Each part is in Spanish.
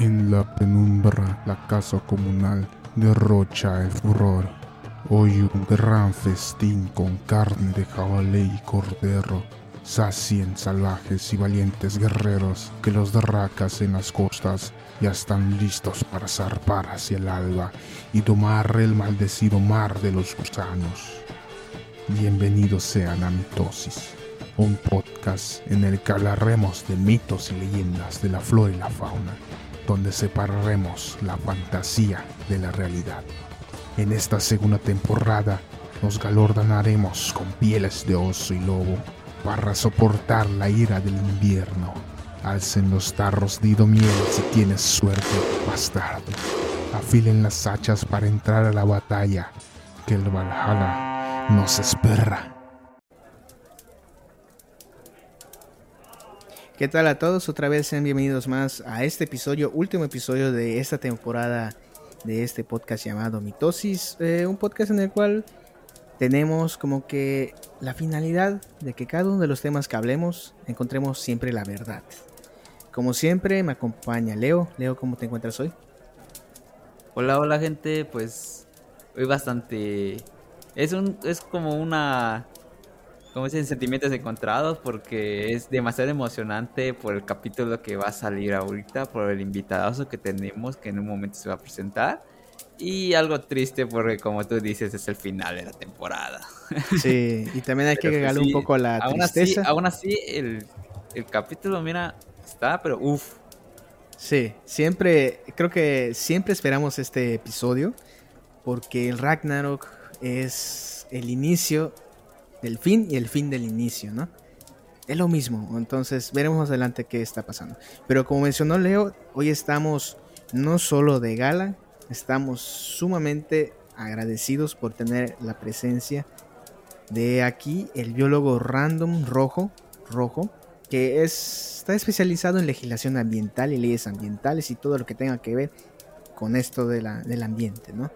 En la penumbra, la casa comunal derrocha el furor. Hoy un gran festín con carne de jabalí y cordero. Sacien salvajes y valientes guerreros que los derracas en las costas ya están listos para zarpar hacia el alba y tomar el maldecido mar de los gusanos. Bienvenidos sean a Mitosis, un podcast en el que hablaremos de mitos y leyendas de la flora y la fauna donde separaremos la fantasía de la realidad. En esta segunda temporada nos galordanaremos con pieles de oso y lobo para soportar la ira del invierno. Alcen los tarros de miel si tienes suerte, bastardo. Afilen las hachas para entrar a la batalla, que el Valhalla nos espera. ¿Qué tal a todos? Otra vez sean bienvenidos más a este episodio, último episodio de esta temporada de este podcast llamado Mitosis. Eh, un podcast en el cual tenemos como que la finalidad de que cada uno de los temas que hablemos encontremos siempre la verdad. Como siempre me acompaña Leo. Leo, ¿cómo te encuentras hoy? Hola, hola gente, pues hoy bastante... Es, un, es como una como dicen, sentimientos encontrados porque es demasiado emocionante por el capítulo que va a salir ahorita, por el invitado que tenemos que en un momento se va a presentar. Y algo triste porque como tú dices es el final de la temporada. Sí, y también hay que agregarle un poco la aún tristeza. Así, aún así el, el capítulo, mira, está, pero uff. Sí, siempre, creo que siempre esperamos este episodio porque el Ragnarok es el inicio del fin y el fin del inicio, ¿no? Es lo mismo, entonces veremos más adelante qué está pasando. Pero como mencionó Leo, hoy estamos no solo de gala, estamos sumamente agradecidos por tener la presencia de aquí el biólogo random rojo, rojo, que es, está especializado en legislación ambiental y leyes ambientales y todo lo que tenga que ver con esto de la, del ambiente, ¿no?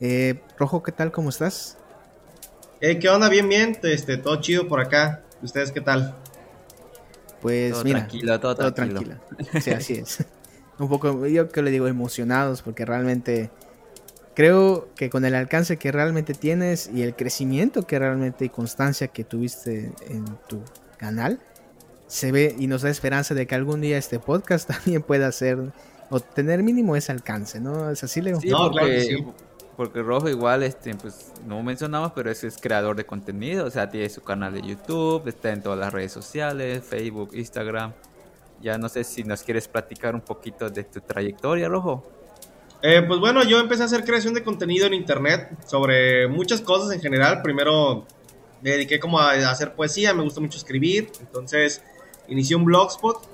Eh, rojo, ¿qué tal? ¿Cómo estás? ¿Qué onda? Bien, bien. Este, todo chido por acá. ¿Ustedes qué tal? Pues todo mira, tranquilo, todo, tranquilo. Sí, así es. Un poco, yo que le digo emocionados porque realmente creo que con el alcance que realmente tienes y el crecimiento que realmente y constancia que tuviste en tu canal, se ve y nos da esperanza de que algún día este podcast también pueda ser o tener mínimo ese alcance, ¿no? ¿Es así, Leo? Sí, no, claro que sí porque Rojo igual, este, pues no mencionamos, pero es, es creador de contenido, o sea, tiene su canal de YouTube, está en todas las redes sociales, Facebook, Instagram. Ya no sé si nos quieres platicar un poquito de tu trayectoria, Rojo. Eh, pues bueno, yo empecé a hacer creación de contenido en internet sobre muchas cosas en general. Primero me dediqué como a hacer poesía, me gusta mucho escribir, entonces inicié un blogspot.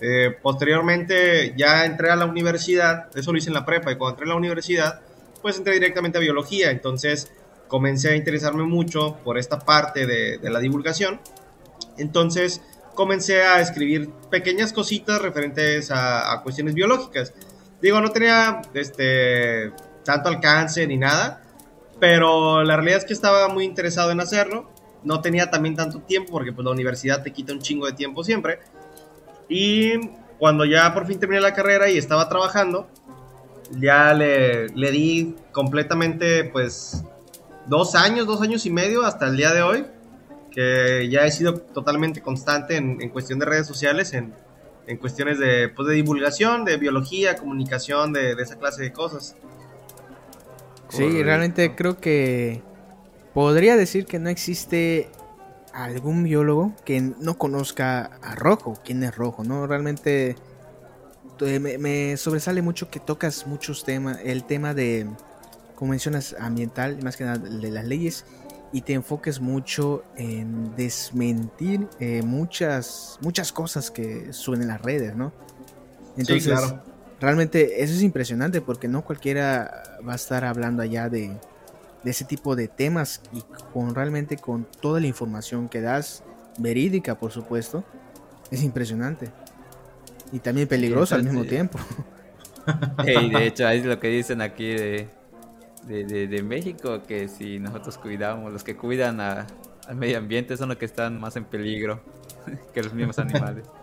Eh, posteriormente ya entré a la universidad, eso lo hice en la prepa, y cuando entré a la universidad pues entré directamente a biología, entonces comencé a interesarme mucho por esta parte de, la divulgación. Entonces comencé a escribir pequeñas cositas referentes a, cuestiones biológicas. Digo, no tenía este, tanto alcance ni nada, pero la realidad es que estaba muy interesado en hacerlo. No tenía también tanto tiempo porque pues, la universidad te quita un chingo de tiempo siempre. Y cuando ya por fin terminé la carrera y estaba trabajando, ya le, le di completamente, pues, dos años, dos años y medio hasta el día de hoy, que ya he sido totalmente constante en, en cuestión de redes sociales, en, en cuestiones de, pues, de divulgación, de biología, comunicación, de, de esa clase de cosas. Sí, realmente creo que podría decir que no existe algún biólogo que no conozca a Rojo, quién es Rojo, ¿no? Realmente eh, me, sobresale mucho que tocas muchos temas, el tema de convenciones ambiental, más que nada de las leyes, y te enfoques mucho en desmentir eh, muchas, muchas cosas que suben en las redes, ¿no? Entonces, realmente eso es impresionante porque no cualquiera va a estar hablando allá de, de ese tipo de temas y con realmente con toda la información que das, verídica por supuesto, es impresionante. Y también peligroso al mismo tiempo. Y de hecho, es lo que dicen aquí de, de, México, que si nosotros cuidamos, los que cuidan al medio ambiente son los que están más en peligro que los mismos animales.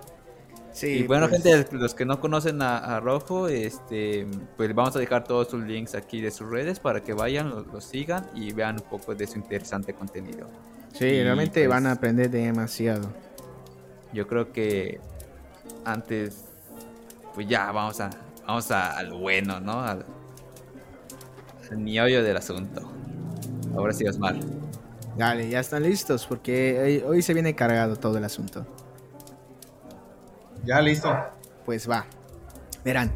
Sí, y bueno, pues. gente, los que no conocen a, Rojo, este, pues vamos a dejar todos sus links aquí de sus redes para que vayan, los, sigan y vean un poco de su interesante contenido. Sí, realmente pues, van a aprender demasiado. Yo creo que antes, pues ya vamos a, vamos a, lo bueno, ¿no? Al, al del asunto. Ahora sí, Osmar. Dale, ya están listos porque hoy se viene cargado todo el asunto. Ya listo. Pues va. Verán,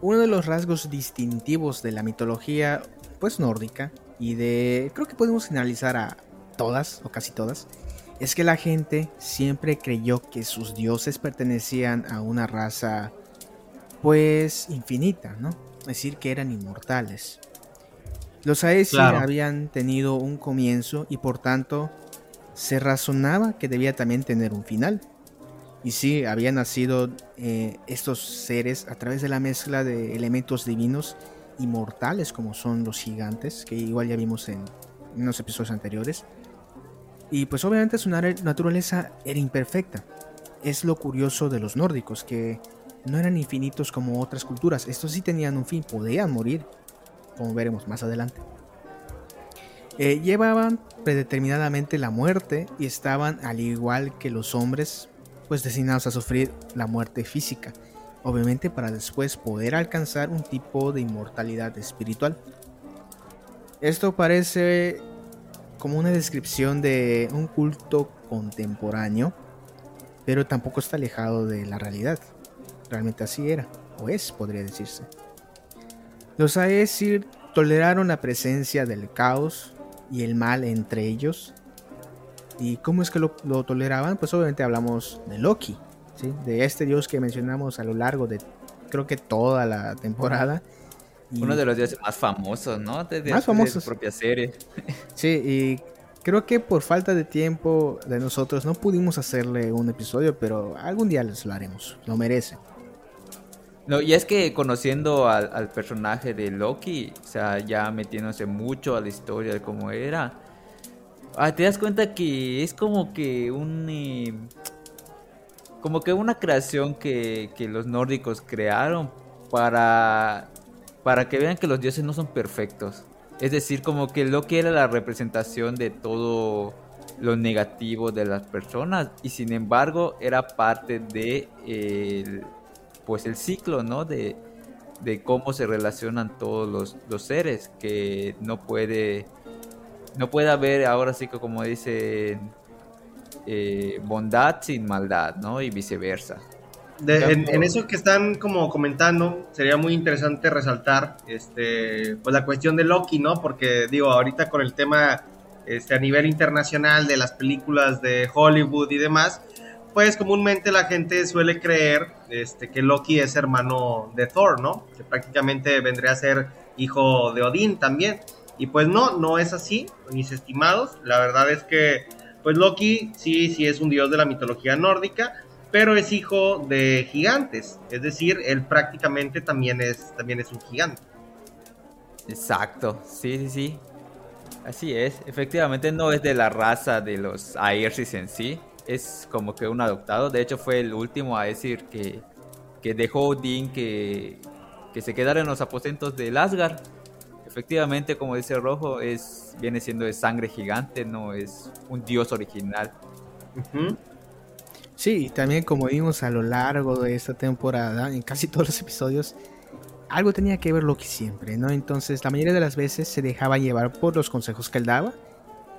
uno de los rasgos distintivos de la mitología pues nórdica y de creo que podemos generalizar a todas o casi todas es que la gente siempre creyó que sus dioses pertenecían a una raza pues infinita, ¿no? Es decir, que eran inmortales. Los Aesir habían tenido un comienzo y por tanto se razonaba que debía también tener un final. Y sí, habían nacido eh, estos seres a través de la mezcla de elementos divinos inmortales como son los gigantes, que igual ya vimos en unos episodios anteriores. Y pues obviamente su naturaleza era imperfecta. Es lo curioso de los nórdicos, que no eran infinitos como otras culturas. Estos sí tenían un fin, podían morir como veremos más adelante. Eh, llevaban predeterminadamente la muerte y estaban, al igual que los hombres, pues destinados a sufrir la muerte física, obviamente para después poder alcanzar un tipo de inmortalidad espiritual. Esto parece como una descripción de un culto contemporáneo, pero tampoco está alejado de la realidad. Realmente así era, o es, podría decirse. Los Aesir toleraron la presencia del caos y el mal entre ellos. ¿Y cómo es que lo, toleraban? Pues obviamente hablamos de Loki, ¿sí? de este dios que mencionamos a lo largo de creo que toda la temporada. Uno de los dioses más famosos, ¿no? De, más famosos. De su propia serie. Sí, y creo que por falta de tiempo de nosotros no pudimos hacerle un episodio, pero algún día les lo haremos, lo merece. No, y es que conociendo al, personaje de Loki, o sea, ya metiéndose mucho a la historia de cómo era, ah, te das cuenta que es como que un... Eh, como que una creación que, que, los nórdicos crearon para, para que vean que los dioses no son perfectos. Es decir, como que Loki era la representación de todo lo negativo de las personas y sin embargo era parte de pues el ciclo, ¿no? De, cómo se relacionan todos los, seres, que no puede, no puede haber ahora sí que como dice eh, bondad sin maldad, ¿no? Y viceversa. En, eso que están como comentando, sería muy interesante resaltar este, pues la cuestión de Loki, ¿no? Porque digo, ahorita con el tema este, a nivel internacional de las películas de Hollywood y demás, pues comúnmente la gente suele creer este, que Loki es hermano de Thor, ¿no? Que prácticamente vendría a ser hijo de Odín también. Y pues no, no es así, mis estimados. La verdad es que, pues Loki sí, sí es un dios de la mitología nórdica, pero es hijo de gigantes. Es decir, él prácticamente también es, también es un gigante. Exacto, sí, sí, sí. Así es. Efectivamente no es de la raza de los Aerys en sí, es como que un adoptado. De hecho, fue el último a decir que, que dejó Odín que, que se quedara en los aposentos de Asgard. Efectivamente, como dice Rojo, es, viene siendo de sangre gigante, no es un dios original. Sí, también como vimos a lo largo de esta temporada, en casi todos los episodios, algo tenía que ver Loki siempre, ¿no? Entonces, la mayoría de las veces se dejaba llevar por los consejos que él daba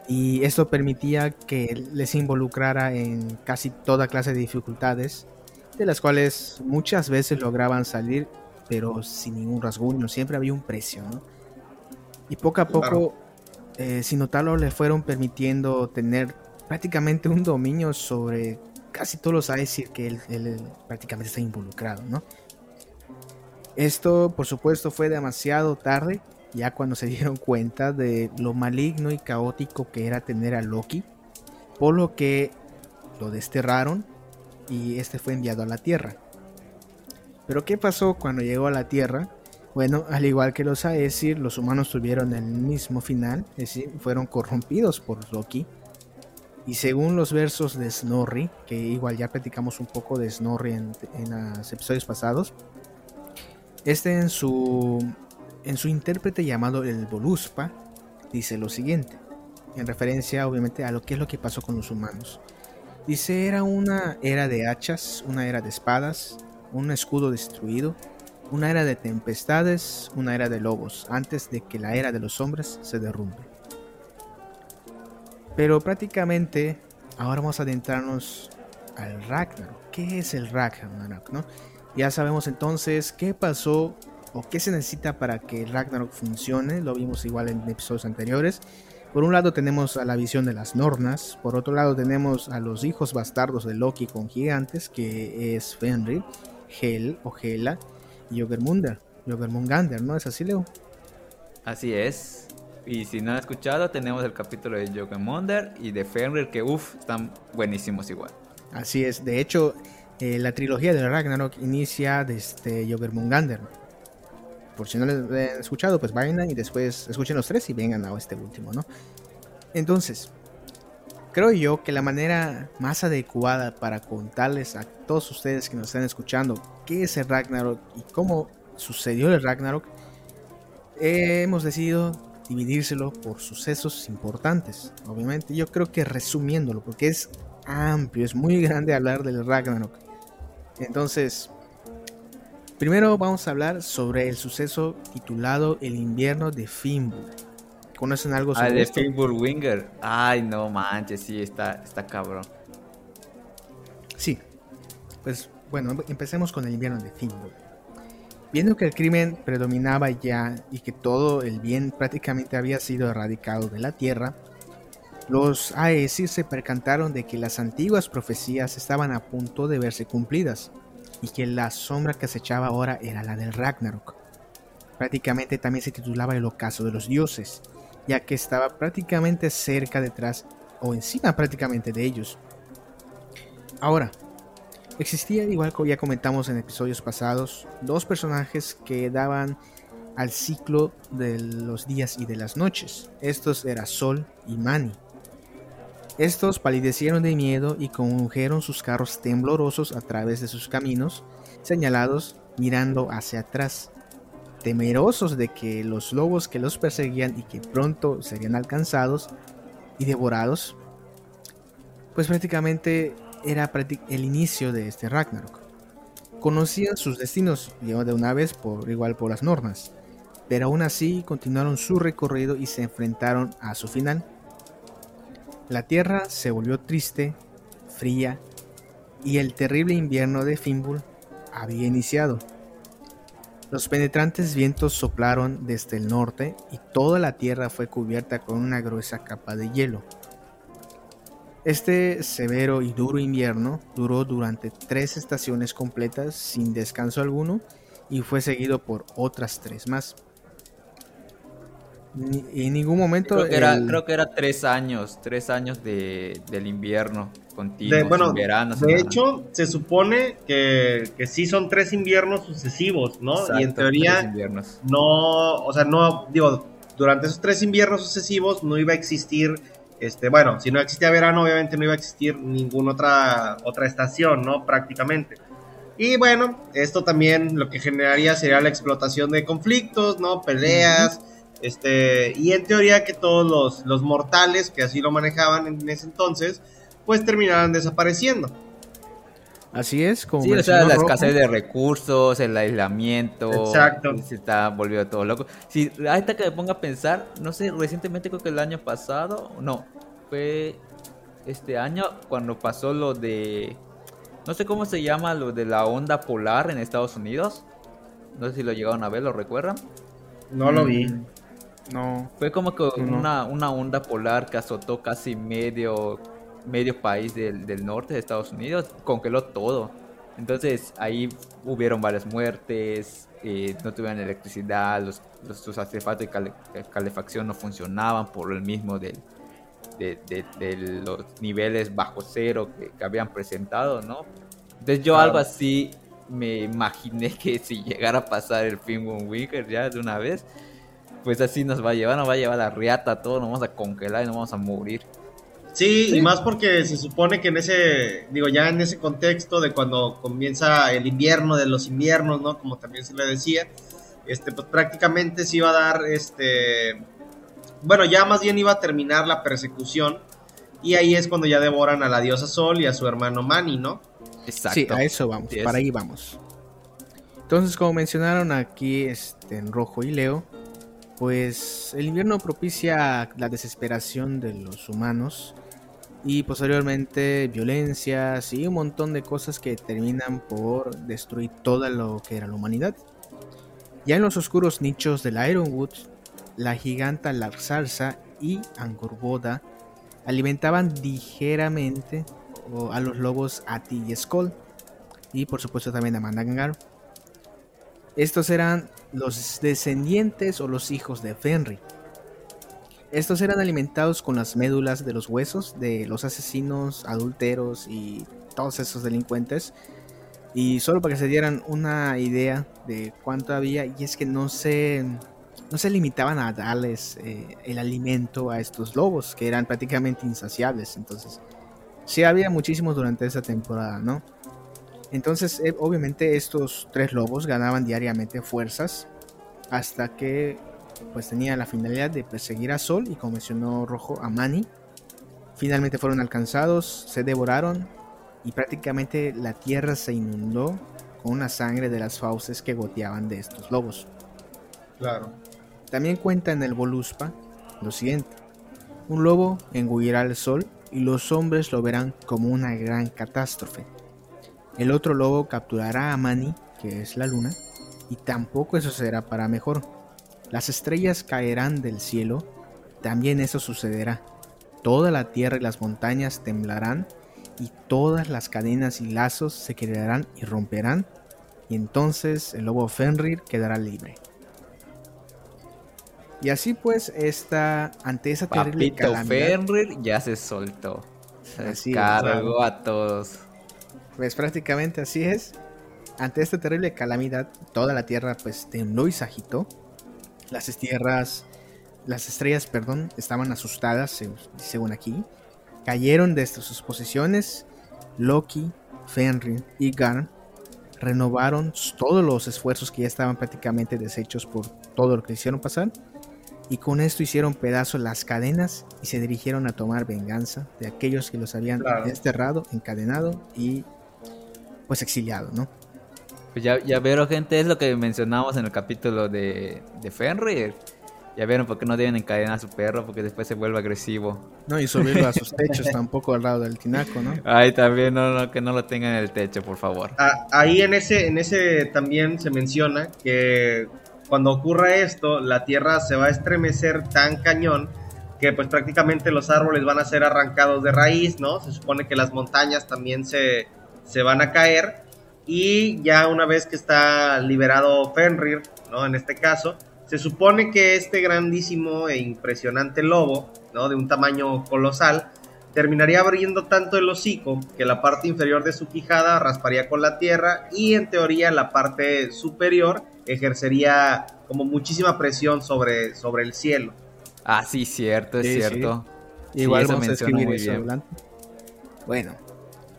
y esto permitía que les involucrara en casi toda clase de dificultades, de las cuales muchas veces lograban salir, pero sin ningún rasguño, siempre había un precio, ¿no? Y poco a poco, eh, sin notarlo, le fueron permitiendo tener prácticamente un dominio sobre casi todos los Aesir que él, él prácticamente está involucrado, ¿no? Esto, por supuesto, fue demasiado tarde ya cuando se dieron cuenta de lo maligno y caótico que era tener a Loki, por lo que lo desterraron y este fue enviado a la Tierra. Pero ¿qué pasó cuando llegó a la Tierra? Bueno, al igual que los Aesir, los humanos tuvieron el mismo final, es decir, fueron corrompidos por Loki. Y según los versos de Snorri, que igual ya platicamos un poco de Snorri en, los episodios pasados, este en su, en su intérprete llamado el Voluspa dice lo siguiente, en referencia obviamente a lo que es lo que pasó con los humanos. Dice, era una era de hachas, una era de espadas, un escudo destruido, una era de tempestades, una era de lobos, antes de que la era de los hombres se derrumbe. Pero prácticamente ahora vamos a adentrarnos al Ragnarok. ¿Qué es el Ragnarok? ¿no? Ya sabemos entonces qué pasó o qué se necesita para que el Ragnarok funcione. Lo vimos igual en episodios anteriores. Por un lado tenemos a la visión de las Nornas, por otro lado tenemos a los hijos bastardos de Loki con gigantes, que es Fenrir, Hel o Hela y Jogermunder, Jogermungander, ¿no es así, Leo? Así es. Y si no han escuchado, tenemos el capítulo de Jogermunder y de Fenrir, que uff, están buenísimos igual. Así es, de hecho, eh, la trilogía de Ragnarok inicia desde Jogermungander. Por si no lo han escuchado, pues vayan y después escuchen los tres y vengan a este último, ¿no? Entonces, creo yo que la manera más adecuada para contarles a todos ustedes que nos están escuchando qué es el Ragnarok y cómo sucedió el Ragnarok, hemos decidido dividírselo por sucesos importantes. Obviamente, yo creo que resumiéndolo, porque es amplio, es muy grande hablar del Ragnarok. Entonces, primero vamos a hablar sobre el suceso titulado El invierno de Fimbul. ¿Conocen algo sobre ah, de Fimbul Winger. Ay, no manches, sí, está, está cabrón. Sí. Pues bueno, empecemos con el invierno de Fimbul. Viendo que el crimen predominaba ya y que todo el bien prácticamente había sido erradicado de la tierra, los Aesir se percantaron de que las antiguas profecías estaban a punto de verse cumplidas y que la sombra que acechaba ahora era la del Ragnarok. Prácticamente también se titulaba el ocaso de los dioses, ya que estaba prácticamente cerca detrás o encima prácticamente de ellos. Ahora, existía, igual que ya comentamos en episodios pasados, dos personajes que daban al ciclo de los días y de las noches. Estos eran Sol y Mani. Estos palidecieron de miedo y condujeron sus carros temblorosos a través de sus caminos, señalados mirando hacia atrás, temerosos de que los lobos que los perseguían y que pronto serían alcanzados y devorados, pues prácticamente era el inicio de este Ragnarok. Conocían sus destinos de una vez por igual por las normas, pero aún así continuaron su recorrido y se enfrentaron a su final la tierra se volvió triste, fría, y el terrible invierno de Fimbul había iniciado. Los penetrantes vientos soplaron desde el norte y toda la tierra fue cubierta con una gruesa capa de hielo. Este severo y duro invierno duró durante tres estaciones completas sin descanso alguno y fue seguido por otras tres más en ningún momento. Creo que, era, creo que era tres años, tres años de, del invierno continuo, bueno, verano. De hecho, se supone que, que sí son tres inviernos sucesivos, ¿no? y en teoría, no, o sea, no, digo, durante esos tres inviernos sucesivos no iba a existir, este, bueno, si no existía verano, obviamente no iba a existir ninguna otra, otra estación, ¿no? Prácticamente. Y bueno, esto también lo que generaría sería la explotación de conflictos, ¿no? Peleas. Este, y en teoría que todos los, mortales que así lo manejaban en ese entonces, pues terminaban desapareciendo. Así es, como sí, o sea, la escasez de recursos, el aislamiento, Exacto. se está volviendo todo loco. Si ahorita que me ponga a pensar, no sé, recientemente creo que el año pasado, no, fue este año cuando pasó lo de no sé cómo se llama lo de la onda polar en Estados Unidos. No sé si lo llegaron a ver, ¿lo recuerdan? No lo vi. Mm. No. Fue como que una, una, onda polar que azotó casi medio, medio país del, del, norte de Estados Unidos, congeló todo. Entonces ahí hubieron varias muertes, eh, no tuvieron electricidad, los, los, sus artefactos de calefacción no funcionaban por el mismo de, de, los niveles bajo cero que, habían presentado, ¿no? Entonces yo algo así me imaginé que si llegara a pasar el film Wicker ya de una vez, pues así nos va a llevar, nos va a llevar la riata, todo, nos vamos a congelar y nos vamos a morir. Sí, y más porque se supone que en ese, digo, ya en ese contexto de cuando comienza el invierno de los inviernos, ¿no? Como también se le decía, este, pues prácticamente se iba a dar, este, bueno, ya más bien iba a terminar la persecución y ahí es cuando ya devoran a la diosa Sol y a su hermano Mani, ¿no? Exacto. Sí, a eso vamos, para ahí vamos. Entonces, como mencionaron aquí este, en rojo y leo, pues el invierno propicia la desesperación de los humanos y posteriormente violencias y un montón de cosas que terminan por destruir todo lo que era la humanidad. Ya en los oscuros nichos del Ironwood, la giganta Laxarsa y Angorboda alimentaban ligeramente a los lobos Ati y Skoll y por supuesto también a Mandangar. Estos eran los descendientes o los hijos de Fenrir. Estos eran alimentados con las médulas de los huesos de los asesinos, adulteros y todos esos delincuentes. Y solo para que se dieran una idea de cuánto había, y es que no se, no se limitaban a darles eh, el alimento a estos lobos, que eran prácticamente insaciables. Entonces, sí había muchísimos durante esa temporada, ¿no? Entonces, eh, obviamente estos tres lobos ganaban diariamente fuerzas hasta que pues tenía la finalidad de perseguir a Sol y como mencionó Rojo a Mani. Finalmente fueron alcanzados, se devoraron y prácticamente la tierra se inundó con la sangre de las fauces que goteaban de estos lobos. Claro. También cuenta en el Voluspa lo siguiente. Un lobo engullirá al sol y los hombres lo verán como una gran catástrofe. El otro lobo capturará a Mani, que es la luna, y tampoco eso será para mejor. Las estrellas caerán del cielo, también eso sucederá. Toda la tierra y las montañas temblarán, y todas las cadenas y lazos se quedarán y romperán, y entonces el lobo Fenrir quedará libre. Y así pues, esta, ante esa terrible Papito Fenrir ya se soltó. Se cargó a todos. Pues prácticamente así es. Ante esta terrible calamidad, toda la tierra pues tembló y se agitó. Las tierras, las estrellas, perdón, estaban asustadas, según aquí. Cayeron desde sus posiciones. Loki, Fenrir y Garn renovaron todos los esfuerzos que ya estaban prácticamente deshechos por todo lo que hicieron pasar. Y con esto hicieron pedazos las cadenas y se dirigieron a tomar venganza de aquellos que los habían desterrado, encadenado y pues exiliado, ¿no? Pues ya, ya vieron, gente, es lo que mencionamos en el capítulo de, de Fenrir. Ya vieron por qué no deben encadenar a su perro, porque después se vuelve agresivo. No, y subirlo a sus techos tampoco al lado del tinaco, ¿no? Ay, también, no, no, que no lo tengan en el techo, por favor. Ah, ahí en ese, en ese también se menciona que cuando ocurra esto, la tierra se va a estremecer tan cañón que pues prácticamente los árboles van a ser arrancados de raíz, ¿no? Se supone que las montañas también se, se van a caer y ya una vez que está liberado Fenrir, ¿no? En este caso, se supone que este grandísimo e impresionante lobo, ¿no? De un tamaño colosal, terminaría abriendo tanto el hocico que la parte inferior de su quijada rasparía con la tierra y en teoría la parte superior ejercería como muchísima presión sobre, sobre el cielo. Ah, sí, cierto, es cierto. Igual vamos a escribir eso Bueno,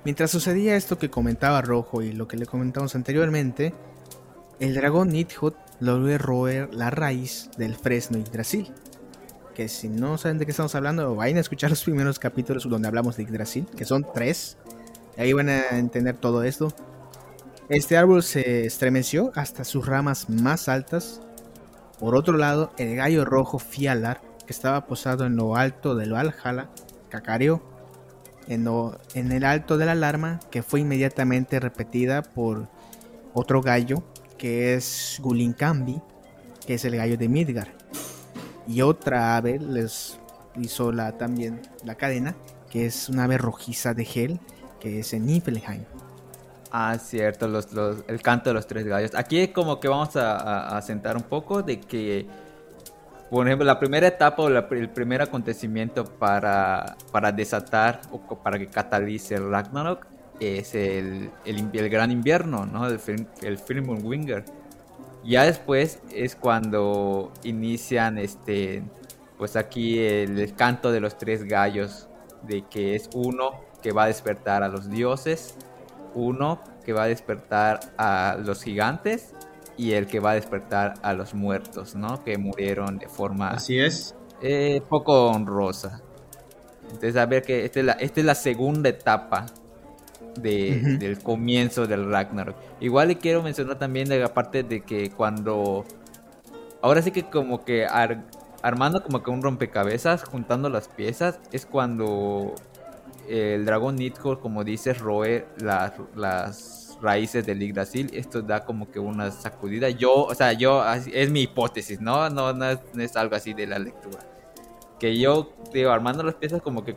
Mientras sucedía esto que comentaba Rojo y lo que le comentamos anteriormente, el dragón Nidhogg logró roer la raíz del fresno Yggdrasil. Que si no saben de qué estamos hablando, vayan a escuchar los primeros capítulos donde hablamos de Yggdrasil, que son tres. Ahí van a entender todo esto. Este árbol se estremeció hasta sus ramas más altas. Por otro lado, el gallo rojo Fialar, que estaba posado en lo alto del Valhalla, cacareó en, el alto de la alarma que fue inmediatamente repetida por otro gallo que es Gulinkambi, que es el gallo de Midgar. Y otra ave les hizo la, también la cadena, que es una ave rojiza de gel, que es en Niflheim. Ah, cierto, los, el canto de los tres gallos. Aquí como que vamos a sentar un poco de que por ejemplo, la primera etapa o el primer acontecimiento para, para desatar o para que catalice el Ragnarok es el, el, gran invierno, ¿no? El, el Winger. Ya después es cuando inician este pues aquí el, canto de los tres gallos de que es uno que va a despertar a los dioses, uno que va a despertar a los gigantes y el que va a despertar a los muertos, ¿no? Que murieron de forma Así es. eh, poco honrosa. Entonces, a ver que esta es la, esta es la segunda etapa de- del comienzo del Ragnarok. Igual le quiero mencionar también de la parte de que cuando... Ahora sí que como que ar- armando como que un rompecabezas, juntando las piezas, es cuando el dragón Nidhogg, como dices, roe las, las raíces del Yggdrasil. Esto da como que una sacudida. Yo, o sea, yo, es mi hipótesis, ¿no? No, no es, no es algo así de la lectura. Que yo, digo, armando las piezas como que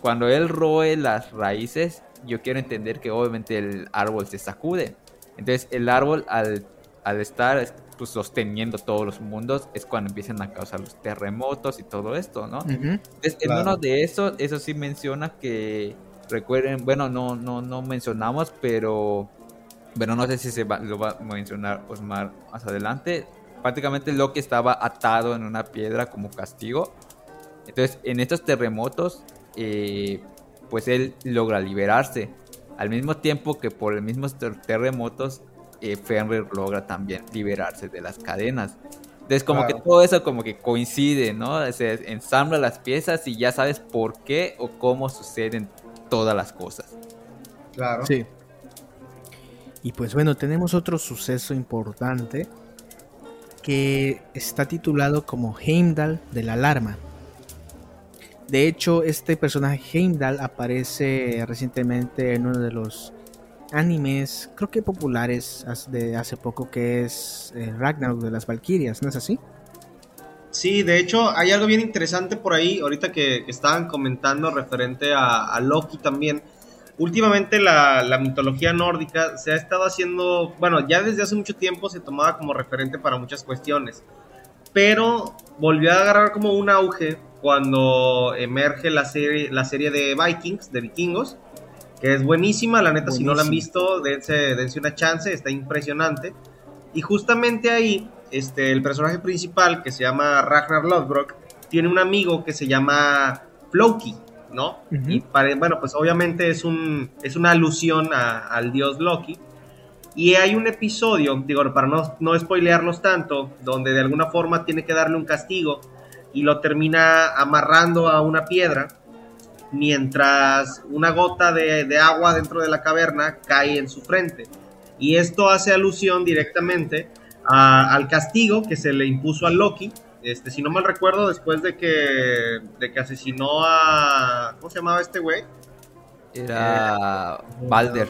cuando él roe las raíces, yo quiero entender que obviamente el árbol se sacude. Entonces el árbol al, al estar pues, sosteniendo todos los mundos es cuando empiezan a causar los terremotos y todo esto, ¿no? Ujú. Entonces, en Claro. uno de esos, eso sí menciona que recuerden, bueno, no, no, no mencionamos, pero bueno, no sé si se va- lo va a mencionar Osmar más adelante. Prácticamente Loki estaba atado en una piedra como castigo. Entonces, en estos terremotos, eh, pues él logra liberarse. Al mismo tiempo que por los mismos ter- terremotos, eh, Fenrir logra también liberarse de las cadenas. Entonces, como Claro. que todo eso como que coincide, ¿no? Se ensambla las piezas y ya sabes por qué o cómo suceden todas las cosas. Claro. Sí. Y pues bueno, tenemos otro suceso importante que está titulado como Heimdall de la alarma. De hecho, este personaje Heimdall aparece recientemente en uno de los animes, creo que populares de hace poco, que es eh, Ragnarok de las Valquirias, ¿no es así? Sí, de hecho, hay algo bien interesante por ahí, ahorita que, que estaban comentando referente a, a Loki también. Últimamente la, la mitología nórdica se ha estado haciendo, bueno, ya desde hace mucho tiempo se tomaba como referente para muchas cuestiones, pero volvió a agarrar como un auge cuando emerge la serie, la serie de Vikings, de vikingos, que es buenísima, la neta, si no la han visto, dense, dense una chance, está impresionante. Y justamente ahí, este, el personaje principal, que se llama Ragnar Lothbrok, tiene un amigo que se llama Floki, ¿no? Y bueno, pues obviamente es, un, es una alusión a- al dios Loki. Y hay un episodio, digo, para no, no spoilearlos tanto, donde de alguna forma tiene que darle un castigo y lo termina amarrando a una piedra mientras una gota de, de agua dentro de la caverna cae en su frente. Y esto hace alusión directamente a- al castigo que se le impuso a Loki. Este, si no mal recuerdo, después de que, de que asesinó a. ¿Cómo se llamaba este güey? Era Balder.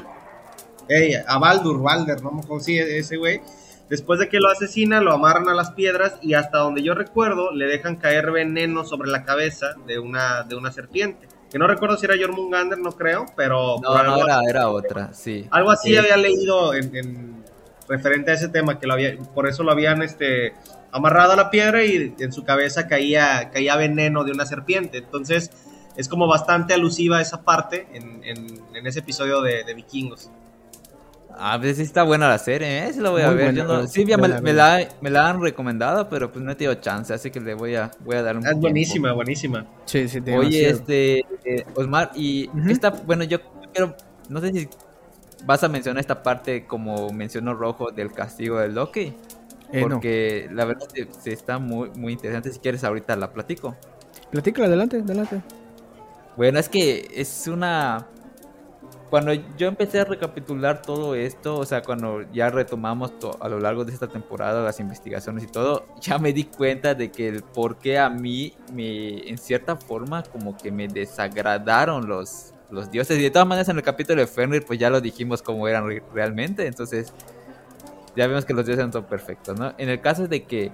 Ey, a Baldur, Balder, no me acuerdo, sí, ese güey. Después de que lo asesina, lo amarran a las piedras y hasta donde yo recuerdo, le dejan caer veneno sobre la cabeza de una, de una serpiente. Que no recuerdo si era Jormungander, no creo, pero No, no, era, era otra, sí. algo así Eh, había leído en, en referente a ese tema, que lo había, por eso lo habían este, amarrado a la piedra y en su cabeza caía, caía veneno de una serpiente. Entonces es como bastante alusiva esa parte en, en- en ese episodio de, de Vikingos. Ah, pues sí está buena la serie, ¿eh? Sí la voy a Muy ver. Yo buena, no- sí, ya me, la, me la han recomendado, pero pues no he tenido chance, así que le voy a, voy a dar un Es tiempo. buenísima, buenísima. Sí, sí, Oye, demasiado. este, eh, Osmar, y Ujú. esta, bueno, yo quiero, no sé si vas a mencionar esta parte como mencionó Rojo del castigo de Loki, Eh, no. porque la verdad se, se está muy, muy interesante. Si quieres, ahorita la platico. Platícala, adelante, adelante. Bueno, es que es una... Cuando yo empecé a recapitular todo esto, o sea, cuando ya retomamos to- a lo largo de esta temporada las investigaciones y todo, ya me di cuenta de que el por qué a mí, me, en cierta forma, como que me desagradaron los, los dioses. Y de todas maneras, en el capítulo de Fenrir, pues ya lo dijimos como eran re- realmente. Entonces, ya vemos que los dioses no son perfectos, ¿no? En el caso de que,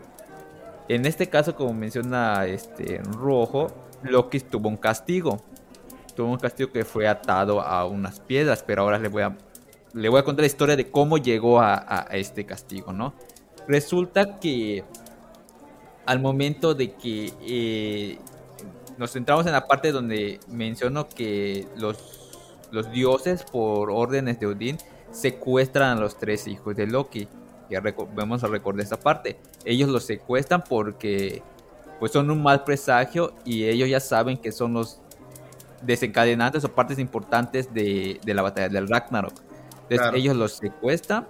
en este caso, como menciona este Rojo, Loki tuvo un castigo. Tuvo un castigo que fue atado a unas piedras, pero ahora le voy a, le voy a contar la historia de cómo llegó a este castigo, ¿no? Resulta que al momento de que eh, nos centramos en la parte donde menciono que los, los dioses, por órdenes de Odín, secuestran a los tres hijos de Loki. Ya vamos a recordar esta parte. Ellos los secuestran porque pues son un mal presagio y ellos ya saben que son los desencadenantes o partes importantes de, de la batalla del Ragnarok. Entonces Claro. ellos los secuestran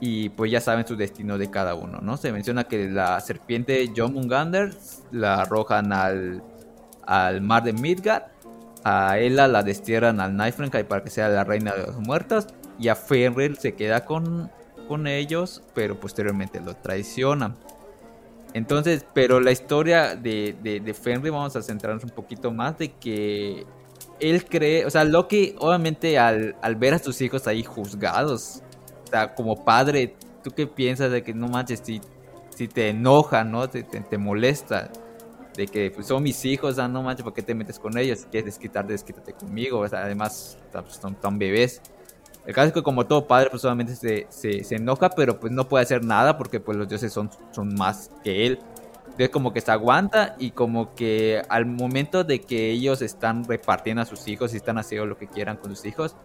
y pues ya saben su destino de cada uno, ¿no? Se menciona que la serpiente Jormungandr la arrojan al, al mar de Midgard, a Ela la destierran al Niflheim para que sea la reina de los muertos y a Fenrir se queda con, con ellos, pero posteriormente lo traicionan. Entonces, pero la historia de, de, Fenrir, vamos a centrarnos un poquito más de que él cree, o sea, Loki, obviamente al, al ver a sus hijos ahí juzgados, o sea, como padre, ¿tú qué piensas de que no manches, si, si te enoja, ¿no? Te, te, te molesta, de que pues, son mis hijos, ah, no manches, ¿por qué te metes con ellos? Si quieres desquitarte, desquítate conmigo, además pues, son bebés. El caso es que como todo padre, pues solamente se, se, se, enoja, pero pues no puede hacer nada porque pues los dioses son, son más que él. Entonces como que se aguanta y como que al momento de que ellos están repartiendo a sus hijos y están haciendo lo que quieran con sus hijos,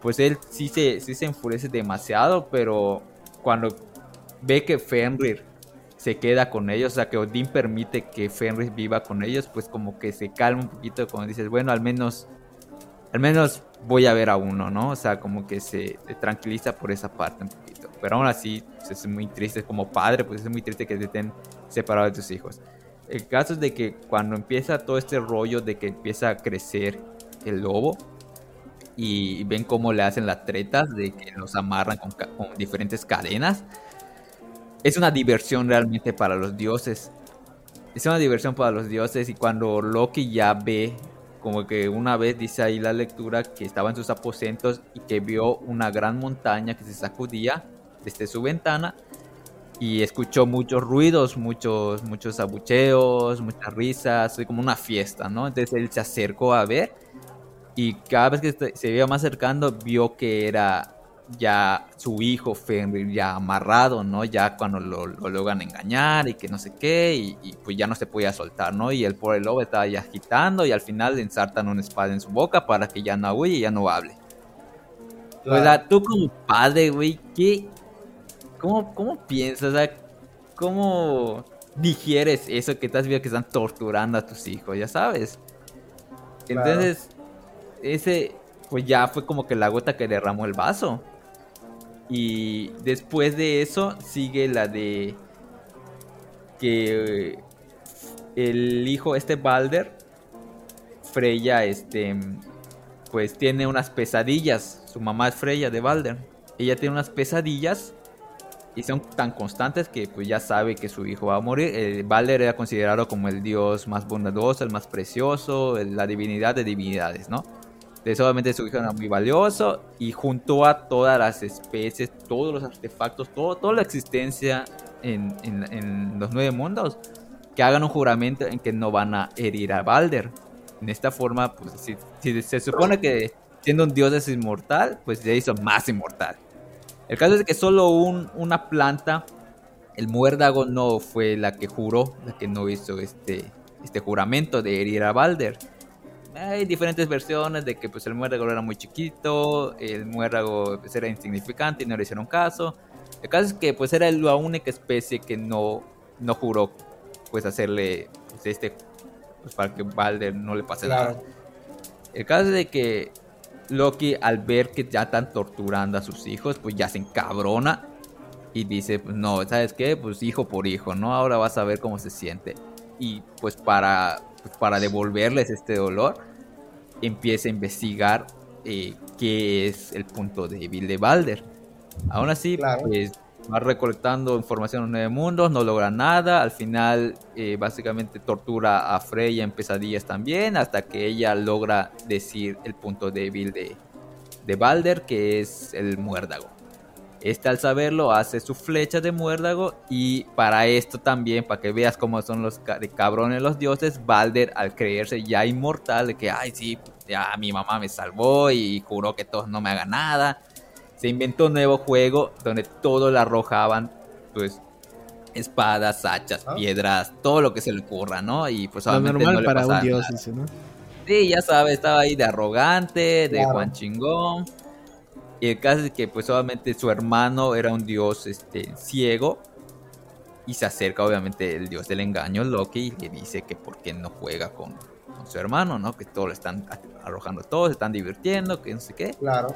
pues él sí se, sí se enfurece demasiado, pero cuando ve que Fenrir se queda con ellos, o sea que Odín permite que Fenrir viva con ellos, pues como que se calma un poquito cuando dices, bueno, al menos al menos voy a ver a uno, ¿no? O sea, como que se, tranquiliza por esa parte un poquito. Pero aún así, pues, es muy triste como padre, pues es muy triste que te estén separados de tus hijos. El caso es de que cuando empieza todo este rollo de que empieza a crecer el lobo y ven cómo le hacen las tretas, de que los amarran con diferentes cadenas, es una diversión realmente para los dioses. Es una diversión para los dioses y cuando Loki ya ve como que una vez dice ahí la lectura que estaba en sus aposentos y que vio una gran montaña que se sacudía desde su ventana y escuchó muchos ruidos, muchos, muchos abucheos, muchas risas, como una fiesta, ¿no? Entonces él se acercó a ver y cada vez que se veía más acercando vio que era ya su hijo Fenrir ya amarrado, ¿no? Ya cuando lo, lo logran engañar y que no sé qué, y, y, pues ya no se podía soltar, ¿no? Y el pobre lobo estaba ya agitando y al final le ensartan una espada en su boca para que ya no huye y ya no hable. Claro. O sea, tú como padre, güey, ¿qué? ¿Cómo, ¿Cómo piensas? O sea, ¿cómo digieres eso que estás viendo que están torturando a tus hijos? Ya sabes. Entonces, claro. ese, pues ya fue como que la gota que derramó el vaso. Y después de eso sigue la de que el hijo, este Balder, Freya, este, pues tiene unas pesadillas. Su mamá es Freya de Balder. Ella tiene unas pesadillas y son tan constantes que pues ya sabe que su hijo va a morir. Eh, Balder era considerado como el dios más bondadoso, el más precioso, la divinidad de divinidades, ¿no? Entonces obviamente su hijo era muy valioso y juntó a todas las especies, todos los artefactos, todo, toda la existencia en, los nueve mundos, que hagan un juramento en que no van a herir a Balder. En esta forma, pues si, se supone que siendo un dios es inmortal, pues se hizo más inmortal. El caso es que solo un, una planta, el muérdago, no fue la que juró, la que no hizo este, este juramento de herir a Balder hay diferentes versiones de que pues el muérdago era muy chiquito, el muérdago pues, era insignificante y no le hicieron caso. El caso es que pues era la única especie que no, no juró pues hacerle pues, este pues para que Balder no le pase claro. nada. El caso es de que Loki al ver que ya están torturando a sus hijos pues ya se encabrona y dice pues no, ¿sabes qué? Pues hijo por hijo, ¿no? Ahora vas a ver cómo se siente. Y pues para para devolverles este dolor, empieza a investigar eh, qué es el punto débil de Balder. Aún así, claro. pues, va recolectando información en Nueve Mundos, no logra nada. Al final, eh, básicamente tortura a Freya en pesadillas también, hasta que ella logra decir el punto débil de, de Balder, que es el muérdago. Este al saberlo hace su flecha de muérdago y para esto también, para que veas cómo son los cabrones los dioses, Balder al creerse ya inmortal, de que, ay sí, ya mi mamá me salvó y juró que todos no me hagan nada, se inventó un nuevo juego donde todos le arrojaban, pues, espadas, hachas, ¿Ah? piedras, todo lo que se le ocurra, ¿no? Y pues lo normal no le para un dios, ese, ¿no? Sí, ya sabes, estaba ahí de arrogante, de claro. Juan Chingón. Y el caso es que pues obviamente su hermano era un dios este, ciego. Y se acerca obviamente el dios del engaño, Loki, y le dice que por qué no juega con, con su hermano, ¿no? Que todos lo están arrojando todos, se están divirtiendo, que no sé qué. Claro.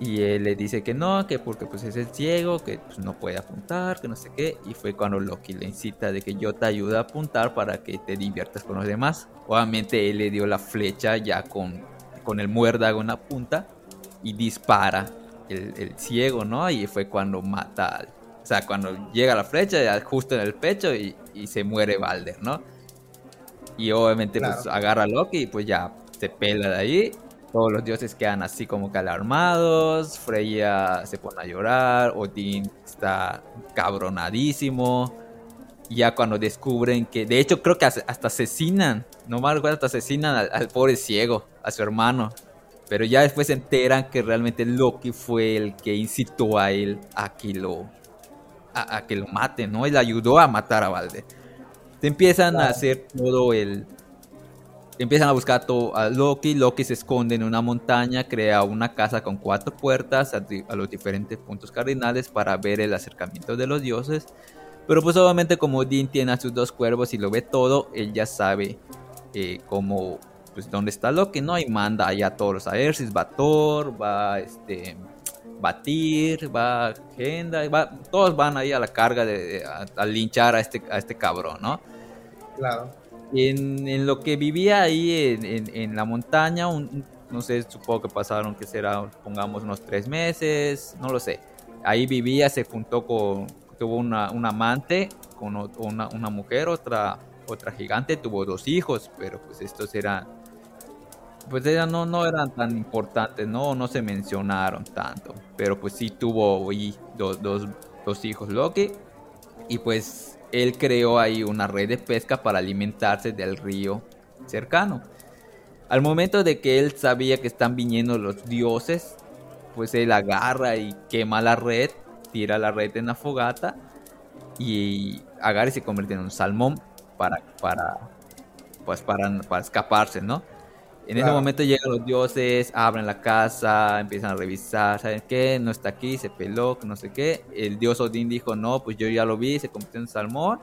Y él le dice que no, que porque pues es el ciego, que pues, no puede apuntar, que no sé qué. Y fue cuando Loki le incita de que yo te ayude a apuntar para que te diviertas con los demás. Obviamente él le dio la flecha ya con, con el muérdago en la punta y dispara el, el ciego, ¿no? Y fue cuando mata al... O sea, cuando llega la flecha justo en el pecho y, y se muere Balder, ¿no? Y obviamente pues agarra a Loki y pues ya se pela de ahí. Todos los dioses quedan así como que alarmados. Freya se pone a llorar. Odín está cabronadísimo. Y ya cuando descubren que, de hecho, creo que hasta hasta asesinan, no me acuerdo, hasta asesinan al, al pobre ciego, a su hermano. Pero ya después se enteran que realmente Loki fue el que incitó a él a que lo, a, a que lo mate, ¿no? Él ayudó a matar a Balder. Se empiezan a hacer todo el, empiezan a buscar to- a Loki. Loki se esconde en una montaña, crea una casa con cuatro puertas a, a los diferentes puntos cardinales para ver el acercamiento de los dioses. Pero pues obviamente como Odín tiene a sus dos cuervos y lo ve todo, él ya sabe eh, cómo, pues dónde está Loki, ¿no? Y manda allá a todos los Aersis, va Thor, va este... Va Tyr, va Henda, va, todos van ahí a la carga de, de- a, a linchar a este, a este cabrón, ¿no? Claro. en, en lo que vivía ahí en, en- en la montaña, un- un- no sé, supongo que pasaron, que será, pongamos unos tres meses, no lo sé. Ahí vivía, se juntó con, tuvo una, un amante, con una, una mujer, otra, otra gigante, tuvo dos hijos, pero pues estos eran, pues eran, no, no eran tan importantes, no, no se mencionaron tanto, pero pues sí tuvo ahí dos, dos, dos hijos Loki, y pues él creó ahí una red de pesca para alimentarse del río cercano. Al momento de que él sabía que están viniendo los dioses, pues él agarra y quema la red, tira la red en la fogata y agarra y se convierte en un salmón para, para, pues para, para escaparse, ¿no? En ese Claro. momento llegan los dioses, abren la casa, empiezan a revisar, ¿saben qué? No está aquí, se peló, no sé qué. El dios Odín dijo, no, pues yo ya lo vi, se convirtió en salmón.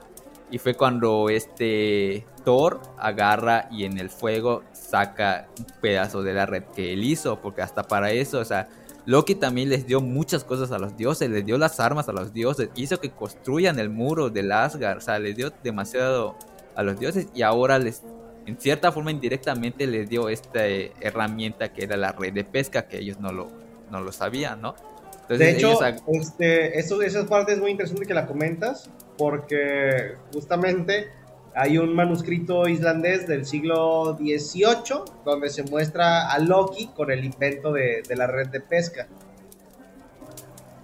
Y fue cuando este Thor agarra y en el fuego saca un pedazo de la red que él hizo, porque hasta para eso, o sea, Loki también les dio muchas cosas a los dioses, les dio las armas a los dioses, hizo que construyan el muro del Asgard, o sea, les dio demasiado a los dioses y ahora les, en cierta forma indirectamente les dio esta eh, herramienta que era la red de pesca, que ellos no lo, no lo sabían, ¿no? Entonces, de hecho, ellos este, eso, esa parte es muy interesante que la comentas, porque justamente hay un manuscrito islandés del siglo XVIII donde se muestra a Loki con el invento de, de la red de pesca.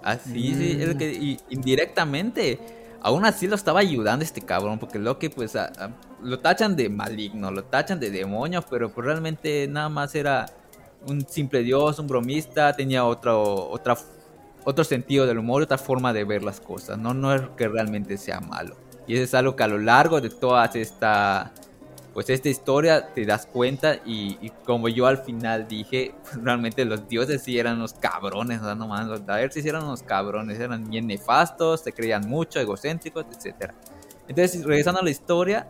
Así, sí, es lo que y indirectamente, aún así lo estaba ayudando este cabrón, porque Loki, pues, a- a- lo tachan de maligno, lo tachan de demonio, pero pues realmente nada más era un simple dios, un bromista, tenía otro, otra, sentido del humor, otra forma de ver las cosas, no, no es que realmente sea malo. Y eso es algo que a lo largo de toda esta, pues esta historia te das cuenta y, como yo al final dije, pues, realmente los dioses sí eran unos cabrones, o sea, no mames, los Daenerys sí eran unos cabrones, eran bien nefastos, se creían mucho, egocéntricos, etc. Entonces, regresando a la historia,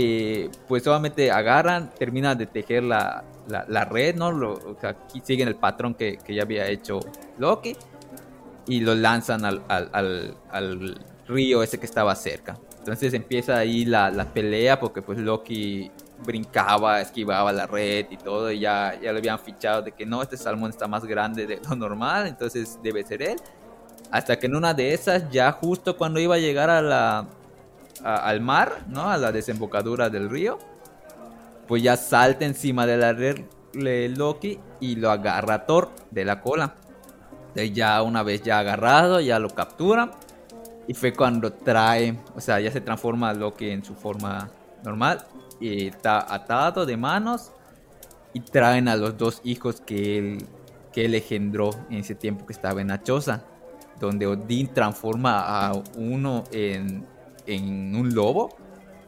eh, pues solamente agarran, terminan de tejer la, la, red, ¿no? Lo, o sea, aquí siguen el patrón que, ya había hecho Loki y lo lanzan al, al, al, al río ese que estaba cerca. Entonces empieza ahí la, la pelea porque pues Loki brincaba, esquivaba la red y todo y ya, ya lo habían fichado de que no, este salmón está más grande de lo normal, entonces debe ser él. Hasta que en una de esas, ya justo cuando iba a llegar a la, a- al mar, ¿no? A la desembocadura del río, pues ya salta encima de la red le- Loki y lo agarra Thor de la cola. Entonces ya una vez ya agarrado, ya lo captura. Y fue cuando trae, o sea, ya se transforma Loki en su forma normal. Y está atado de manos. Y traen a los dos hijos que él, que él engendró en ese tiempo que estaba en la. Donde Odín transforma a uno en, en un lobo.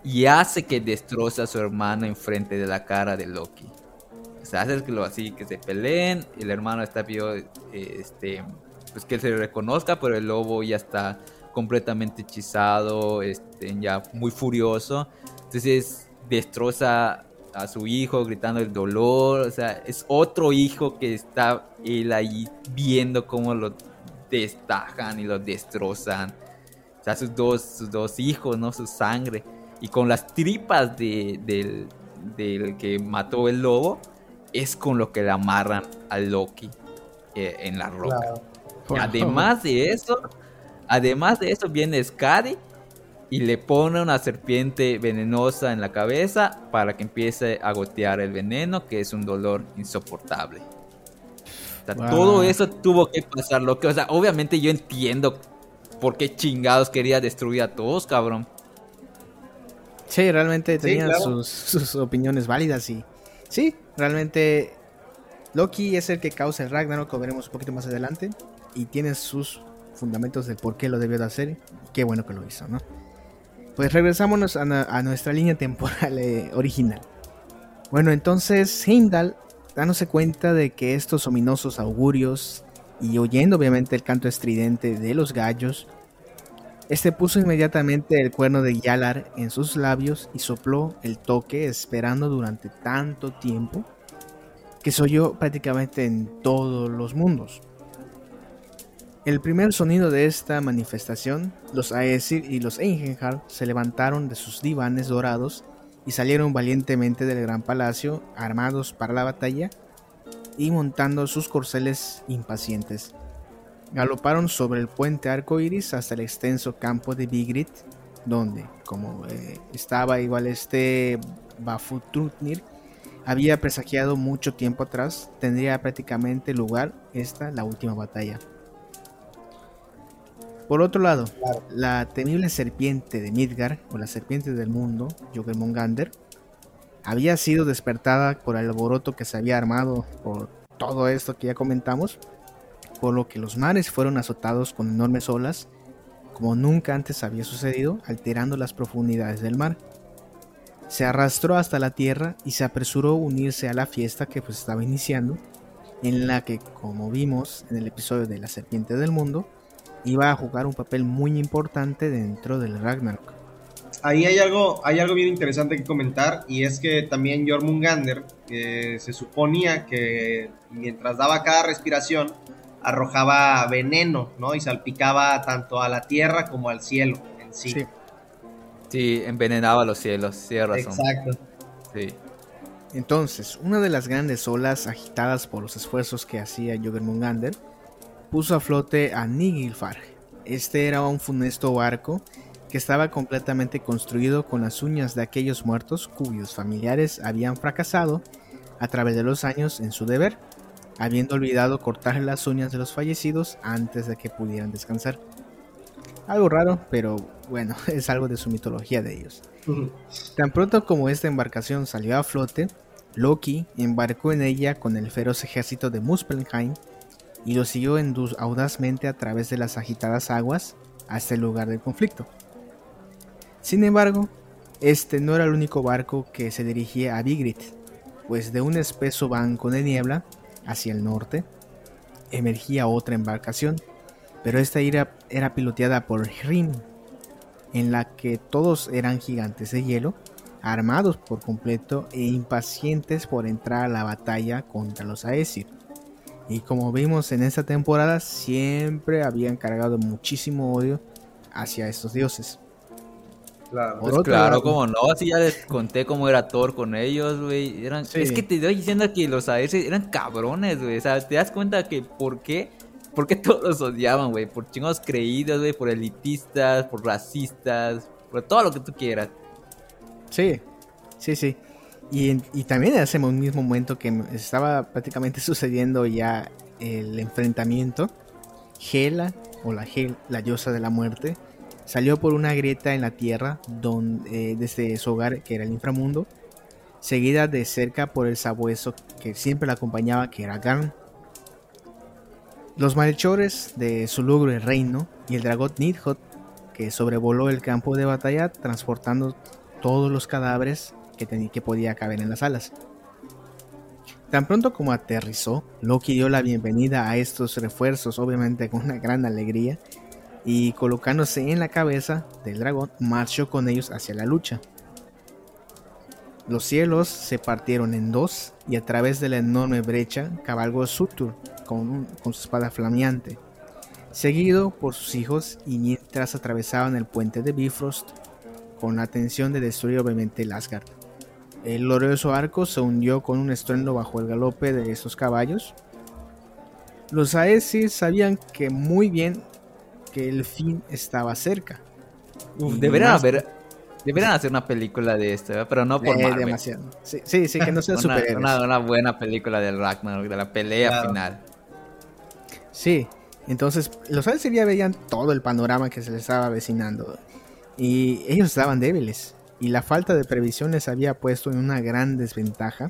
Y hace que destroza a su hermano enfrente de la cara de Loki. O sea, hace que lo así, que se peleen. El hermano está pidiendo, eh, este, pues que se reconozca, pero el lobo ya está completamente hechizado, este, ya muy furioso. Entonces destroza a su hijo gritando el dolor, o sea, es otro hijo que está él ahí viendo cómo lo destajan y lo destrozan. O sea, sus dos, sus dos hijos, ¿no? Su sangre. Y con las tripas de, del, del que mató el lobo, es con lo que le amarran a Loki eh, en la roca. Además de eso, además de eso viene Skadi y le pone una serpiente venenosa en la cabeza para que empiece a gotear el veneno, que es un dolor insoportable. Todo eso tuvo que pasar, lo que, o sea, obviamente yo entiendo por qué chingados quería destruir a todos, cabrón. Sí, realmente tenía sus, sus, opiniones válidas y sí, realmente Loki es el que causa el Ragnarok, lo veremos un poquito más adelante, y tiene sus fundamentos de por qué lo debió de hacer y qué bueno que lo hizo, ¿no? Pues regresámonos a, nuestra línea temporal eh, original. Bueno, entonces Heimdall, dándose cuenta de que estos ominosos augurios y oyendo obviamente el canto estridente de los gallos, este puso inmediatamente el cuerno de Yalar en sus labios y sopló el toque esperando durante tanto tiempo que se oyó prácticamente en todos los mundos. El primer sonido de esta manifestación, los Aesir y los Einhenhar se levantaron de sus divanes dorados y salieron valientemente del gran palacio, armados para la batalla y montando sus corceles impacientes. Galoparon sobre el puente arco iris hasta el extenso campo de Vigrit, donde, como eh, estaba igual este Bafutrutnir, había presagiado mucho tiempo atrás, tendría prácticamente lugar esta la última batalla. Por otro lado, la temible serpiente de Midgar, o la serpiente del mundo, Jogemongander, había sido despertada por el alboroto que se había armado por todo esto que ya comentamos, por lo que los mares fueron azotados con enormes olas, como nunca antes había sucedido, alterando las profundidades del mar. Se arrastró hasta la tierra y se apresuró a unirse a la fiesta que pues estaba iniciando, en la que, como vimos en el episodio de la serpiente del mundo, iba a jugar un papel muy importante dentro del Ragnarok. Ahí hay algo, hay algo bien interesante que comentar y es que también Jormungandr eh, se suponía que mientras daba cada respiración arrojaba veneno, ¿no? Y salpicaba tanto a la tierra como al cielo en sí. Sí, envenenaba los cielos, sí, razón. Exacto. Sí. Entonces, una de las grandes olas agitadas por los esfuerzos que hacía Jormungandr puso a flote a Nigilfar. Este era un funesto barco que estaba completamente construido con las uñas de aquellos muertos cuyos familiares habían fracasado a través de los años en su deber, habiendo olvidado cortar las uñas de los fallecidos antes de que pudieran descansar. Algo raro, pero bueno, es algo de su mitología de ellos. Tan pronto como esta embarcación salió a flote, Loki embarcó en ella con el feroz ejército de Muspelheim y lo siguió audazmente a través de las agitadas aguas hasta el lugar del conflicto. Sin embargo, este no era el único barco que se dirigía a Vigrit, pues de un espeso banco de niebla hacia el norte emergía otra embarcación, pero esta era, era piloteada por Hrim, en la que todos eran gigantes de hielo, armados por completo e impacientes por entrar a la batalla contra los Aesir. Y como vimos en esta temporada, siempre habían cargado muchísimo odio hacia estos dioses. Claro, pues claro, como no, así ya les conté cómo era Thor con ellos, güey. Es que te doy diciendo que los Aesir eran cabrones, güey. O sea, te das cuenta que por qué, por qué todos los odiaban, güey. Por chingos creídos, güey, por elitistas, por racistas, por todo lo que tú quieras. Sí, sí, sí. Y, también en ese mismo momento que estaba prácticamente sucediendo ya el enfrentamiento, Hela, o la Hel, la diosa de la muerte, salió por una grieta en la tierra donde, eh, desde su hogar, que era el inframundo, seguida de cerca por el sabueso que siempre la acompañaba, que era Garn. Los malhechores de su lugro el reino y el dragón Nidhot, que sobrevoló el campo de batalla transportando todos los cadáveres que, que podía caber en las alas. Tan pronto como aterrizó, Loki dio la bienvenida a estos refuerzos, obviamente con una gran alegría, y colocándose en la cabeza del dragón, marchó con ellos hacia la lucha. Los cielos se partieron en dos y a través de la enorme brecha cabalgó Surtur con, con su espada flameante, seguido por sus hijos y mientras atravesaban el puente de Bifrost con la intención de destruir obviamente el Asgard. El glorioso arco se hundió con un estruendo bajo el galope de estos caballos. Los Aesir sabían que muy bien que el fin estaba cerca. Uf, Y deberían más- haber. Deberían hacer una película de esto, ¿eh? pero no por Eh, Marvel. demasiado. Sí, sí, sí, que no sean una, una, una buena película del Ragnarok, de la pelea Claro. final. Sí, entonces los ya veían todo el panorama que se les estaba avecinando. Y ellos estaban débiles. Y la falta de previsión les había puesto en una gran desventaja.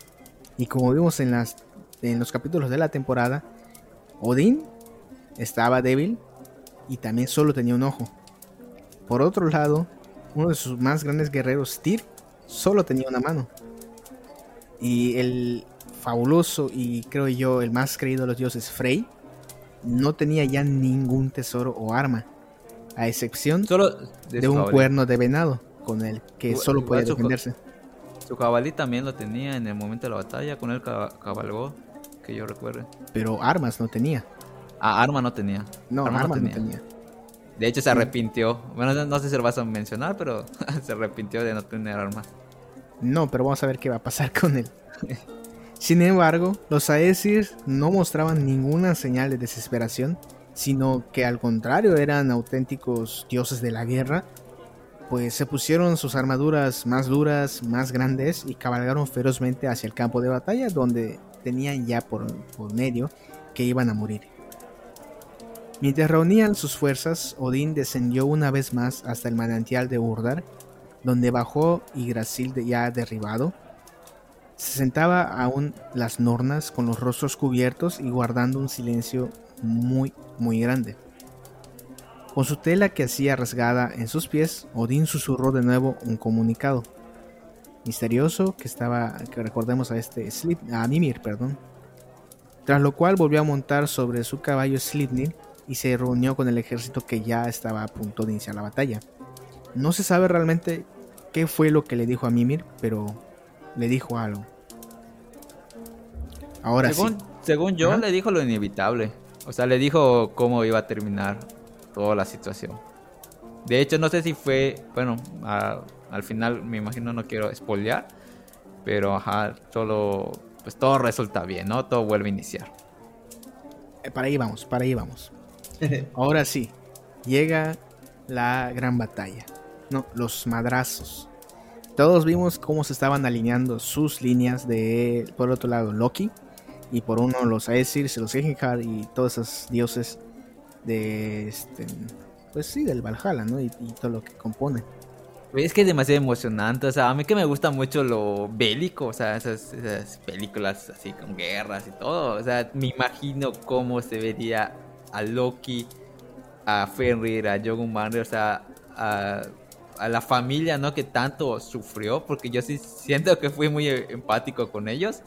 Y como vimos en, las, en los capítulos de la temporada, Odín estaba débil y también solo tenía un ojo. Por otro lado, uno de sus más grandes guerreros, Tyr, solo tenía una mano. Y el fabuloso y creo yo el más creído de los dioses, Frey, no tenía ya ningún tesoro o arma, a excepción Solo de un jabalí. cuerno de venado con el que solo podía defenderse. Su jabalí también lo tenía en el momento de la batalla, con él ca- cabalgó, que yo recuerde. Pero armas no tenía. Ah, arma no tenía. No, Arma no no tenía. De hecho, se arrepintió. Bueno, no, no sé si lo vas a mencionar, pero se arrepintió de no tener armas. No, pero vamos a ver qué va a pasar con él. Sin embargo, los Aesir no mostraban ninguna señal de desesperación, sino que al contrario eran auténticos dioses de la guerra, pues se pusieron sus armaduras más duras, más grandes y cabalgaron ferozmente hacia el campo de batalla donde tenían ya por, por medio que iban a morir. Mientras reunían sus fuerzas, Odín descendió una vez más hasta el manantial de Urdar, donde bajó Yggdrasil de- ya derribado. Se sentaba aún las nornas con los rostros cubiertos y guardando un silencio muy, muy grande. Con su tela que hacía rasgada en sus pies, Odín susurró de nuevo un comunicado misterioso que estaba, que recordemos a este Slip, a Mimir, perdón. Tras lo cual volvió a montar sobre su caballo Slipnir y se reunió con el ejército que ya estaba a punto de iniciar la batalla. No se sabe realmente qué fue lo que le dijo a Mimir, pero le dijo algo. Ahora según, sí. según yo, Ajá. le dijo lo inevitable. O sea, le dijo cómo iba a terminar toda la situación. De hecho, no sé si fue, bueno, a- al final me imagino no quiero spoilear, pero ajá, solo, pues todo resulta bien, ¿no? Todo vuelve a iniciar. Eh, Para ahí vamos, para ahí vamos. Ahora sí, llega la gran batalla. No, los madrazos. Todos vimos cómo se estaban alineando sus líneas de, por otro lado, Loki. Y por uno los Aesir, los Egenhard y todos esos dioses de este, pues sí, del Valhalla, ¿no? Y, todo lo que compone. Es que es demasiado emocionante, o sea, a mí que me gusta mucho lo bélico, o sea, esas películas así con guerras y todo, o sea, me imagino cómo se vería a Loki, a Fenrir, a Jogunmar, o sea, a, a la familia, ¿no? Que tanto sufrió, porque yo sí siento que fui muy empático con ellos.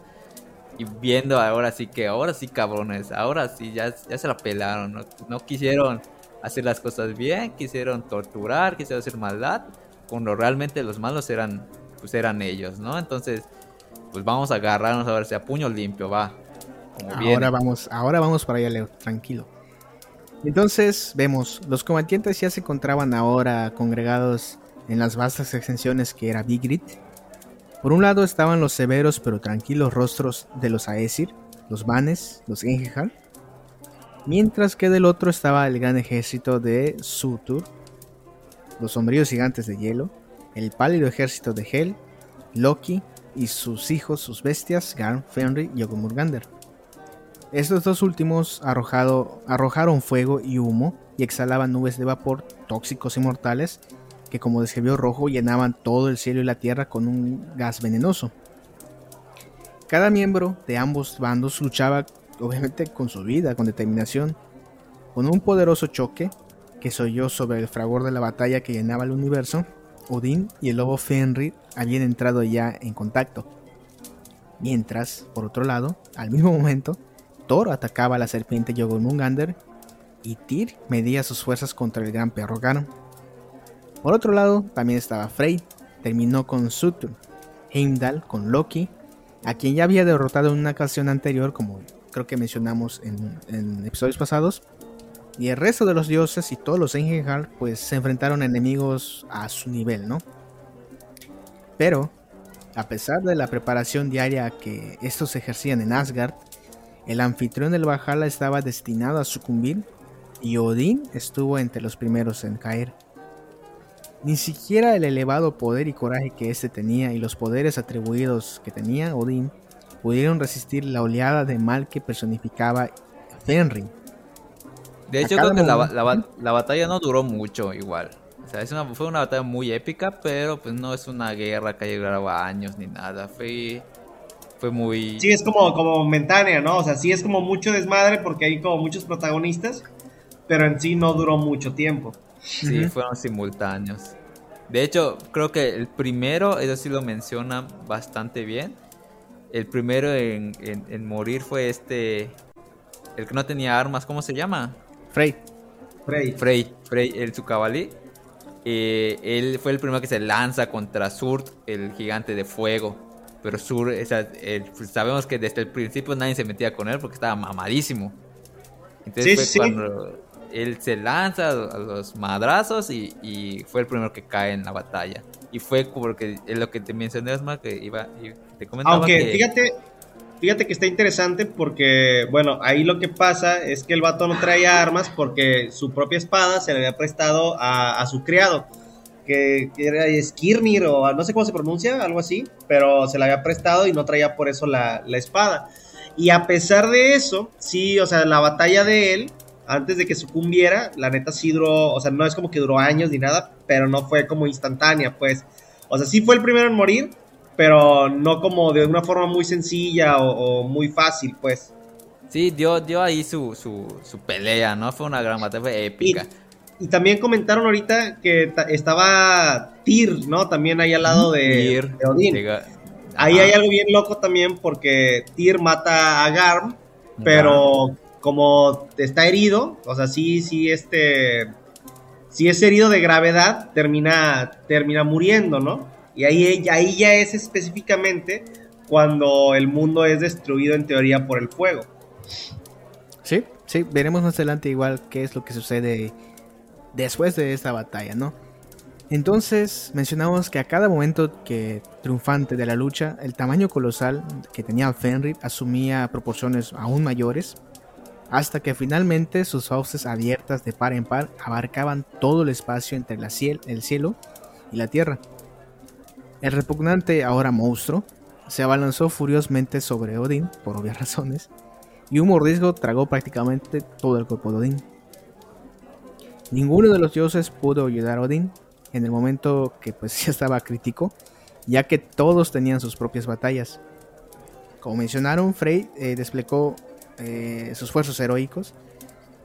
Y viendo ahora sí que, ahora sí cabrones, ahora sí ya, ya se la pelaron, no, no quisieron hacer las cosas bien, quisieron torturar, quisieron hacer maldad, cuando realmente los malos eran, pues eran ellos, ¿no? Entonces, pues vamos a agarrarnos a ver si a puño limpio va. Como viene. Ahora vamos, ahora vamos para allá, Leo, tranquilo. Entonces vemos, los combatientes ya se encontraban ahora congregados en las vastas extensiones que era Vigrit. Por un lado estaban los severos pero tranquilos rostros de los Aesir, los Vanes, los Engehar, mientras que del otro estaba el gran ejército de Sutur, los sombríos gigantes de hielo, el pálido ejército de Hel, Loki y sus hijos, sus bestias, Garm, Fenrir y Ogmurgander. Estos dos últimos arrojado- arrojaron fuego y humo y exhalaban nubes de vapor tóxicos y mortales que como describió Rojo llenaban todo el cielo y la tierra con un gas venenoso. Cada miembro de ambos bandos luchaba obviamente con su vida, con determinación, con un poderoso choque que se oyó sobre el fragor de la batalla que llenaba el universo. Odín y el lobo Fenrir habían entrado ya en contacto. Mientras, por otro lado, al mismo momento, Atacaba a la serpiente Jogurmungander y Tyr medía sus fuerzas contra el gran perro Garm. Por otro lado, también estaba Frey, terminó con Sutur, Heimdall con Loki, a quien ya había derrotado en una ocasión anterior, como creo que mencionamos en, episodios pasados. Y el resto de los dioses y todos los Engelhard pues se enfrentaron a enemigos a su nivel, ¿no? Pero, a pesar de la preparación diaria que estos ejercían en Asgard, el anfitrión del Valhalla estaba destinado a sucumbir y Odín estuvo entre los primeros en caer. Ni siquiera el elevado poder y coraje que éste tenía y los poderes atribuidos que tenía Odín pudieron resistir la oleada de mal que personificaba Fenrir. De hecho, creo que la, batalla no duró mucho igual. O sea, es una, fue una batalla muy épica, pero pues no es una guerra que haya durado años ni nada. Fue, fue muy... Sí, es como, como momentánea, ¿no? O sea, sí es como mucho desmadre porque hay como muchos protagonistas, pero en sí no duró mucho tiempo. Sí, fueron simultáneos. De hecho, creo que el primero, eso sí lo menciona bastante bien. El primero en, morir fue este, el que no tenía armas, ¿cómo se llama? Frey. Frey. Frey, Frey, el su cabalí. Eh, él fue el primero que se lanza contra Surt, el gigante de fuego. Pero Sur, pues, sabemos que desde el principio nadie se metía con él porque estaba mamadísimo. Entonces fue cuando él se lanza a los madrazos y, fue el primero que cae en la batalla. Y fue porque es lo que te mencioné, más que iba, te comentaba Aunque fíjate, fíjate que está interesante porque, bueno, ahí lo que pasa es que el vato no traía armas porque su propia espada se le había prestado a, su criado, que, era Skirnir o no sé cómo se pronuncia, algo así, pero se la había prestado y no traía por eso la, la espada. Y a pesar de eso, sí, o sea, la batalla de él antes de que sucumbiera, la neta sí duró, o sea, no es como que duró años ni nada, pero no fue como instantánea, pues. O sea, sí fue el primero en morir, pero no como de una forma muy sencilla o, muy fácil, pues. Sí, dio, dio ahí su, su, pelea, ¿no? Fue una gran batalla, épica. Y, también comentaron ahorita que estaba Tyr, ¿no? También ahí al lado de, Odín. Ahí hay algo bien loco también porque Tyr mata a Garm, pero como está herido, o sea, sí, sí, este, si es herido de gravedad, termina, termina muriendo, ¿no? Y ahí, ahí ya es específicamente cuando el mundo es destruido en teoría por el fuego. Sí, sí, veremos más adelante igual qué es lo que sucede después de esta batalla, ¿no? Entonces mencionamos que a cada momento que triunfante de la lucha, el tamaño colosal que tenía Fenrir asumía proporciones aún mayores hasta que finalmente sus fauces abiertas de par en par abarcaban todo el espacio entre el cielo y la tierra. El repugnante ahora monstruo se abalanzó furiosamente sobre Odín, por obvias razones, y un mordisco tragó prácticamente todo el cuerpo de Odín. Ninguno de los dioses pudo ayudar a Odín en el momento que pues ya estaba crítico, ya que todos tenían sus propias batallas. Como mencionaron, Frey eh, desplegó eh, sus esfuerzos heroicos,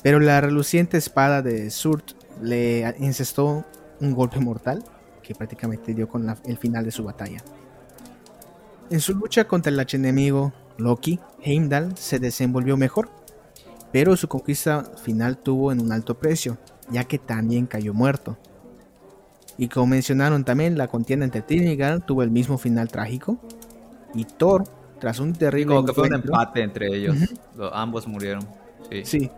pero la reluciente espada de Surt le incestó un golpe mortal que prácticamente dio con el final de su batalla. En su lucha contra el archienemigo Loki, Heimdall se desenvolvió mejor, pero su conquista final tuvo en un alto precio, ya que también cayó muerto. Y como mencionaron también, la contienda entre Tyr tuvo el mismo final trágico, y Thor tras un terrible. Como que fue un empate entre ellos. ambos murieron. Sí.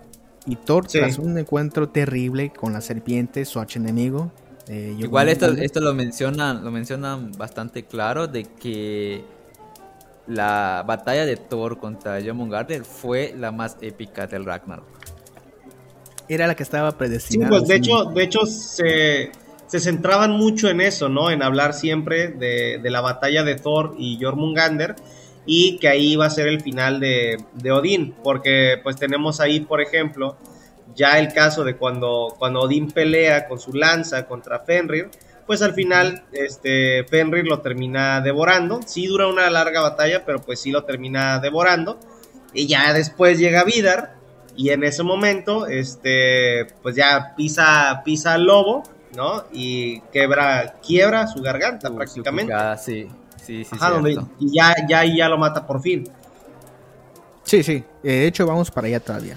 Y Thor, tras un encuentro terrible con la serpiente, su archienemigo. Eh, Igual esto, esto lo mencionan, lo mencionan bastante claro de que la batalla de Thor contra Jormungandr fue la más épica del Ragnarok. Era la que estaba predestinada. Sí, pues de hecho, de hecho se, se centraban mucho en eso, ¿no? En hablar siempre de, de la batalla de Thor y Jormungandr y que ahí va a ser el final de, Odín, porque pues tenemos ahí, por ejemplo, ya el caso de cuando, cuando Odín pelea con su lanza contra Fenrir, pues al final este, Fenrir lo termina devorando, sí dura una larga batalla, pero pues sí lo termina devorando, y ya después llega Vidar, y en ese momento, este, pues ya pisa, pisa al lobo, ¿no? Y quebra, quiebra su garganta prácticamente. sí. Sí, sí, y ya, ya, ya lo mata por fin. Sí, sí. Eh, de hecho, vamos para allá todavía.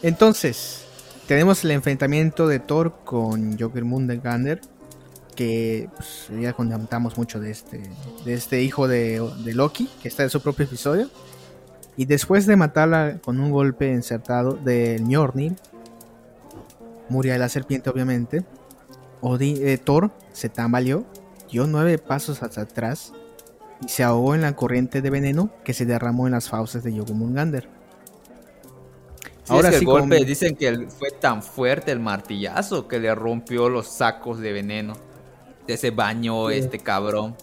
Entonces, tenemos el enfrentamiento de Thor con Joker Mundengander. que pues, ya contamos mucho de este, de este hijo de, de Loki, que está en su propio episodio. Y después de matarla con un golpe insertado de Mjolnir, Muria de la serpiente obviamente, Odin, eh, Thor se tambaleó, dio nueve pasos hacia atrás y se ahogó en la corriente de veneno que se derramó en las fauces de Yogumungander. Ahora sí, el golpe dicen que fue tan fuerte el martillazo que le rompió los sacos de veneno. De ese baño este cabrón.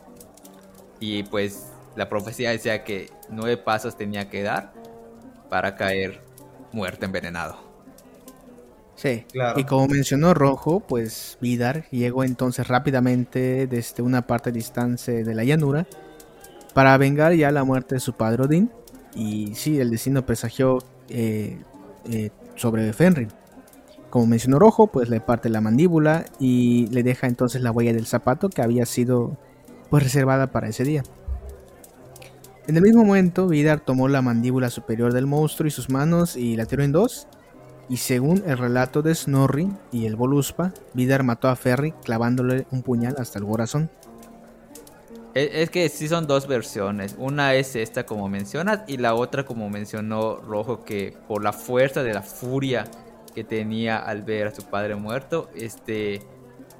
Y pues la profecía decía que nueve pasos tenía que dar para caer muerto envenenado. Sí, claro. y como mencionó Rojo, pues Vidar llegó entonces rápidamente desde una parte distante de la llanura para vengar ya la muerte de su padre Odín. Y sí, el destino presagió eh, eh, sobre Fenrir. Como mencionó Rojo, pues le parte la mandíbula y le deja entonces la huella del zapato que había sido pues reservada para ese día. En el mismo momento, Vidar tomó la mandíbula superior del monstruo y sus manos y la tiró en dos. Y según el relato de Snorri y el Voluspa, Vidar mató a Ferry clavándole un puñal hasta el corazón. Es que sí son dos versiones. Una es esta como mencionas y la otra como mencionó Rojo que por la fuerza de la furia que tenía al ver a su padre muerto, este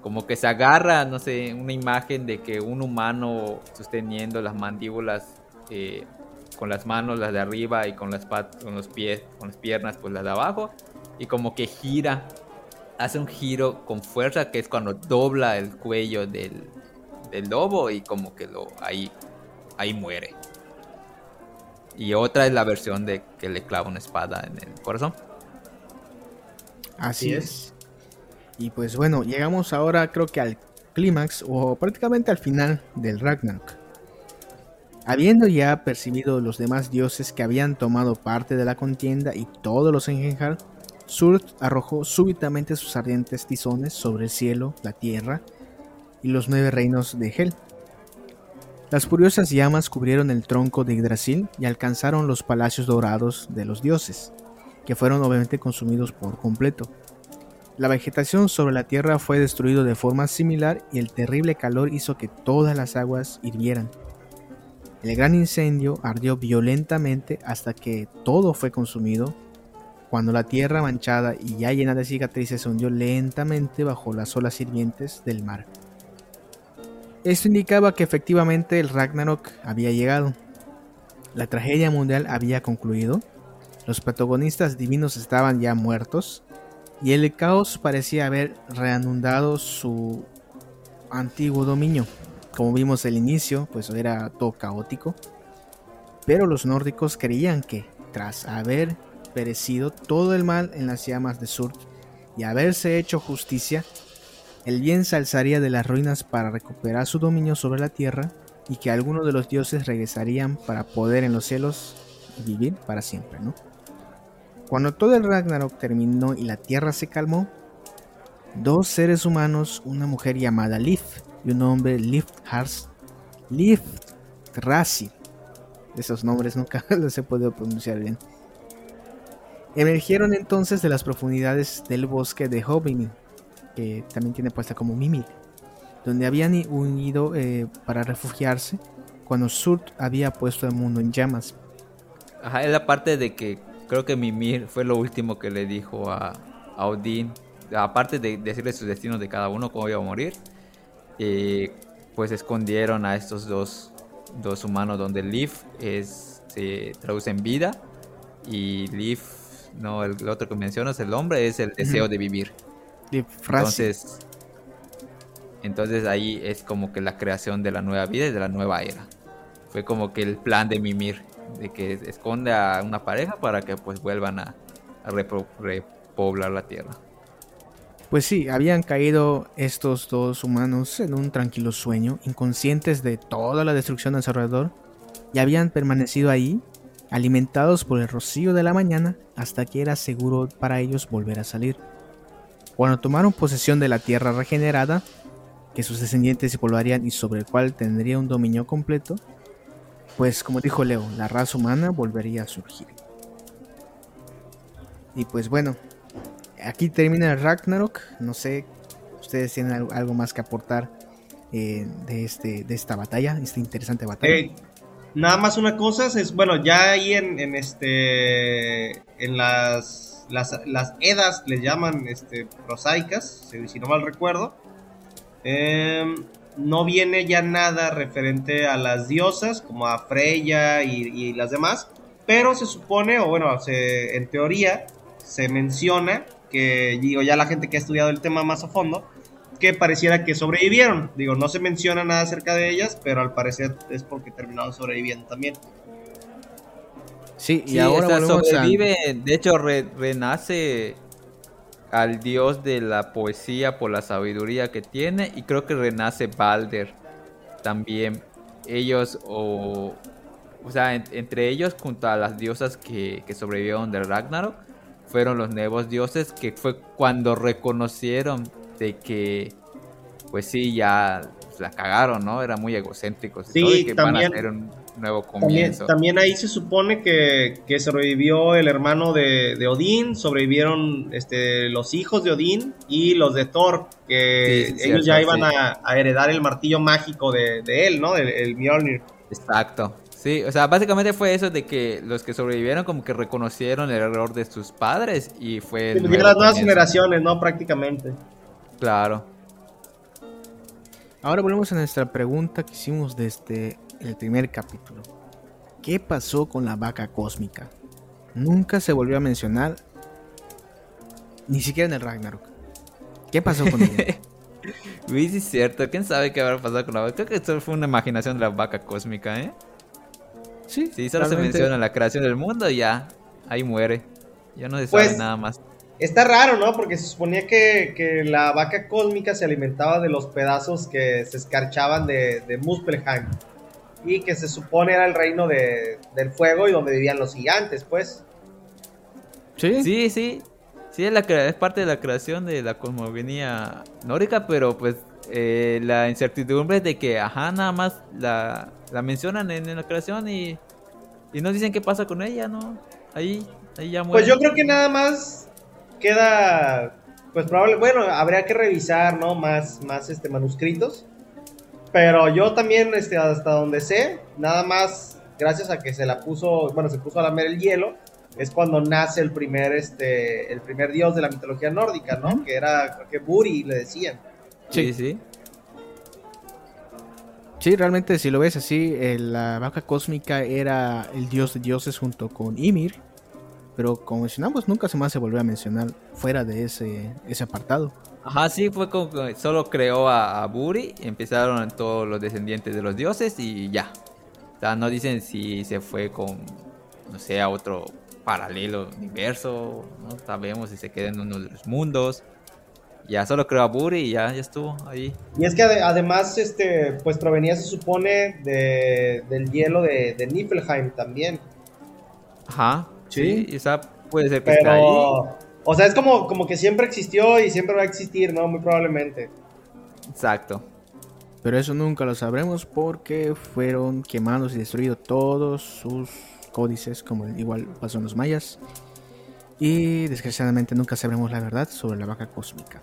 como que se agarra, no sé, una imagen de que un humano sosteniendo las mandíbulas eh, con las manos las de arriba y con las con los pies, con las piernas pues las de abajo y como que gira, hace un giro con fuerza que es cuando dobla el cuello del, del lobo y como que lo ahí ahí muere. Y otra es la versión de que le clava una espada en el corazón. Así es. Y pues bueno, llegamos ahora creo que al clímax o prácticamente al final del Ragnarok. Habiendo ya percibido los demás dioses que habían tomado parte de la contienda y todos los Engenhar, Surt arrojó súbitamente sus ardientes tizones sobre el cielo, la tierra y los nueve reinos de Hel. Las furiosas llamas cubrieron el tronco de Yggdrasil y alcanzaron los palacios dorados de los dioses, que fueron obviamente consumidos por completo. La vegetación sobre la tierra fue destruida de forma similar y el terrible calor hizo que todas las aguas hirvieran. El gran incendio ardió violentamente hasta que todo fue consumido. Cuando la tierra manchada y ya llena de cicatrices se hundió lentamente bajo las olas hirvientes del mar. Esto indicaba que efectivamente el Ragnarok había llegado. La tragedia mundial había concluido, los protagonistas divinos estaban ya muertos y el caos parecía haber reanudado su antiguo dominio. Como vimos al inicio, pues era todo caótico. Pero los nórdicos creían que, tras haber perecido todo el mal en las llamas de Sur y haberse hecho justicia, el bien se alzaría de las ruinas para recuperar su dominio sobre la tierra y que algunos de los dioses regresarían para poder en los cielos vivir para siempre, ¿no? Cuando todo el Ragnarok terminó y la tierra se calmó, dos seres humanos, una mujer llamada Lif y un hombre Lift Rasi. Esos nombres nunca los he podido pronunciar bien. Emergieron entonces de las profundidades del bosque de Hobin, que también tiene puesta como Mimir, donde habían unido eh, para refugiarse cuando Surt había puesto el mundo en llamas. Ajá, es la parte de que creo que Mimir fue lo último que le dijo a, a Odín, aparte de decirle sus destinos de cada uno, cómo iba a morir pues escondieron a estos dos, dos humanos donde Leaf es, se traduce en vida y Leaf, no, el, otro que mencionas, el hombre, es el deseo de vivir. Entonces, entonces ahí es como que la creación de la nueva vida y de la nueva era. Fue como que el plan de Mimir, de que esconde a una pareja para que pues vuelvan a, a repoblar la tierra. Pues sí, habían caído estos dos humanos en un tranquilo sueño, inconscientes de toda la destrucción a su alrededor, y habían permanecido ahí, alimentados por el rocío de la mañana, hasta que era seguro para ellos volver a salir. Cuando tomaron posesión de la tierra regenerada, que sus descendientes se poblarían y sobre el cual tendría un dominio completo, pues como dijo Leo, la raza humana volvería a surgir. Y pues bueno, aquí termina Ragnarok. No sé ¿Ustedes tienen algo, más que aportar eh, de, este, de esta batalla, esta interesante batalla? Nada más una cosa, es, bueno, ya ahí en, este, en las, las, las edas les llaman este, prosaicas, si, no mal recuerdo, em, no viene ya nada referente a las diosas, como a Freya y, las demás, pero se supone, o bueno, en teoría, se menciona que, digo, ya la gente que ha estudiado el tema más a fondo, que pareciera que sobrevivieron. Digo, no se menciona nada acerca de ellas, pero al parecer es porque terminaron sobreviviendo también. Sí, y Sí, ahora a- sobrevive, de hecho re- renace al dios de la poesía por la sabiduría que tiene y creo que renace Balder también. Ellos o o sea, en- entre ellos junto a las diosas que, que sobrevivieron del Ragnarok fueron los nuevos dioses que fue cuando reconocieron de que pues sí ya la cagaron, ¿no? Eran muy egocéntricos y Sí, todo, y que van a también- hacer un nuevo También, comienzo. también ahí se supone que, que sobrevivió el hermano de, de Odín, sobrevivieron este, los hijos de Odín y los de Thor, que Sí, sí, ellos cierto, ya iban a heredar el martillo mágico de, de él, ¿no? El, el Mjolnir. Exacto. Sí, o sea, básicamente fue eso de que los que sobrevivieron como que reconocieron el error de sus padres y fue... las nuevas generaciones, ¿no? Prácticamente. Claro. Ahora volvemos a nuestra pregunta que hicimos desde el primer capítulo. ¿Qué pasó con la vaca cósmica? Nunca se volvió a mencionar, ni siquiera en el Ragnarok. ¿Qué pasó con ella? Sí es cierto. ¿Quién sabe qué habrá pasado con la vaca? Creo que esto fue una imaginación de la vaca cósmica, ¿eh? Sí, Sí, solo se menciona la creación del mundo y ya. Ahí muere. Ya no se Pues- nada más. Está raro, ¿no? Porque se suponía que, que la vaca cósmica se alimentaba de los pedazos que se escarchaban de, de Muspelheim. Y que se supone era el reino de- del fuego y donde vivían los gigantes, pues. Sí, Sí, sí. Sí, es, la es parte de la creación de la cosmogonía nórdica, pero pues eh, la incertidumbre de que, ajá, nada más la, la mencionan en, en la creación y, y no dicen qué pasa con ella, ¿no? Ahí, ahí ya muere. Pues yo creo que nada más queda, pues probable, bueno, habría que revisar, ¿no? Más, más este, manuscritos. Pero yo también, este, hasta donde sé, nada más, gracias a que se la puso, bueno, se puso a lamer el hielo, es cuando nace el primer, este, el primer dios de la mitología nórdica, ¿no? Que era, creo que Buri, le decían. Sí, sí. sí, realmente si lo ves así, eh, la vaca cósmica era el dios de dioses junto con Ymir. Pero como mencionamos, nunca se más se volvió a mencionar fuera de ese, ese apartado. Ajá, sí, fue como que solo creó a, a Buri, empezaron todos los descendientes de los dioses y ya. O sea, no dicen si se fue con, no sé, a otro paralelo universo, no sabemos si se queda en uno de los mundos. Ya solo creó a Buri y ya, ya estuvo ahí. Y es que ade- además, este, pues provenía, se supone, de, del hielo de, de Niflheim también. Ajá, Sí. sí, o sea, puede ser que esté ahí. Pero, o sea, es como, como que siempre existió y siempre va a existir, ¿no? Muy probablemente. Exacto. Pero eso nunca lo sabremos porque fueron quemados y destruidos todos sus códices, como igual pasó en los mayas. Y desgraciadamente nunca sabremos la verdad sobre la vaca cósmica.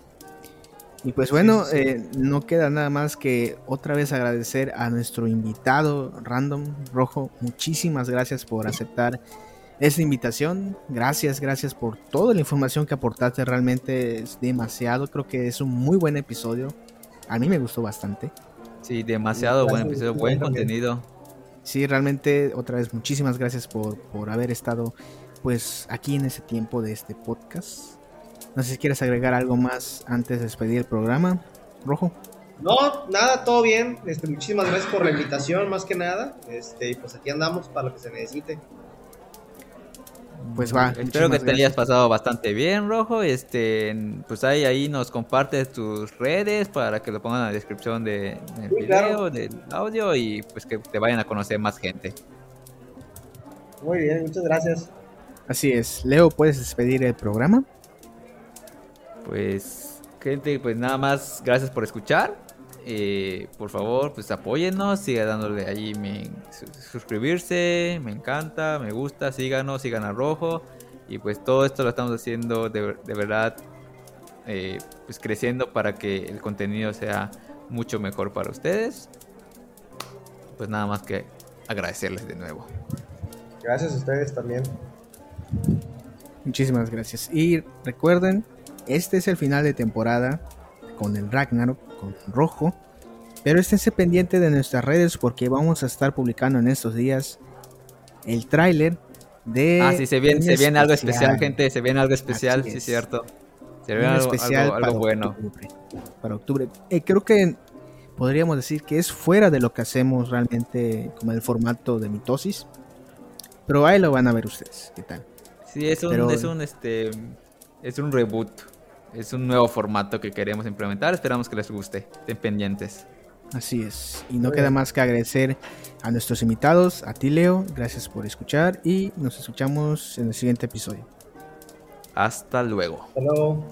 Y pues bueno, eh, no queda nada más que otra vez agradecer a nuestro invitado random rojo. Muchísimas gracias por aceptar esta invitación. Gracias, gracias por toda la información que aportaste. Realmente es demasiado. Creo que es un muy buen episodio. A mí me gustó bastante. Sí, demasiado buen episodio, buen contenido. Sí, realmente otra vez muchísimas gracias por, por haber estado pues aquí en ese tiempo de este podcast. No sé si quieres agregar algo más antes de despedir el programa, Rojo. No, nada, todo bien. Este, muchísimas gracias por la invitación, más que nada. Este, y pues aquí andamos para lo que se necesite. Pues va. Espero que te hayas pasado bastante bien, Rojo. Este, pues ahí, ahí nos compartes tus redes para que lo pongan en la descripción de, del Sí, video, claro. del audio y pues que te vayan a conocer más gente. Muy bien, muchas gracias. Así es. Leo, ¿puedes despedir el programa? Pues, gente, pues nada más, gracias por escuchar. Eh, por favor, pues apóyennos, siga dándole ahí mi su- suscribirse, me encanta, me gusta, síganos, sigan a Rojo. Y pues todo esto lo estamos haciendo de, de verdad eh, pues creciendo para que el contenido sea mucho mejor para ustedes. Pues nada más que agradecerles de nuevo. Gracias a ustedes también. Muchísimas gracias. Y recuerden, este es el final de temporada con el Ragnarok, con Rojo. Pero esténse pendiente de nuestras redes porque vamos a estar publicando en estos días el tráiler de... Ah, sí, se viene, se viene algo especial, gente, se viene algo especial, sí, cierto. Se viene algo, especial algo, bueno. para octubre. Eh, creo que podríamos decir que es fuera de lo que hacemos realmente como el formato de mitosis. Pero ahí lo van a ver ustedes, ¿qué tal? Sí, es un, es un, este, es un reboot. Es un nuevo formato que queremos implementar. Esperamos que les guste. Estén pendientes. Así es. Y no queda más que agradecer a nuestros invitados, a ti Leo, gracias por escuchar y nos escuchamos en el siguiente episodio. Hasta luego. Hasta luego.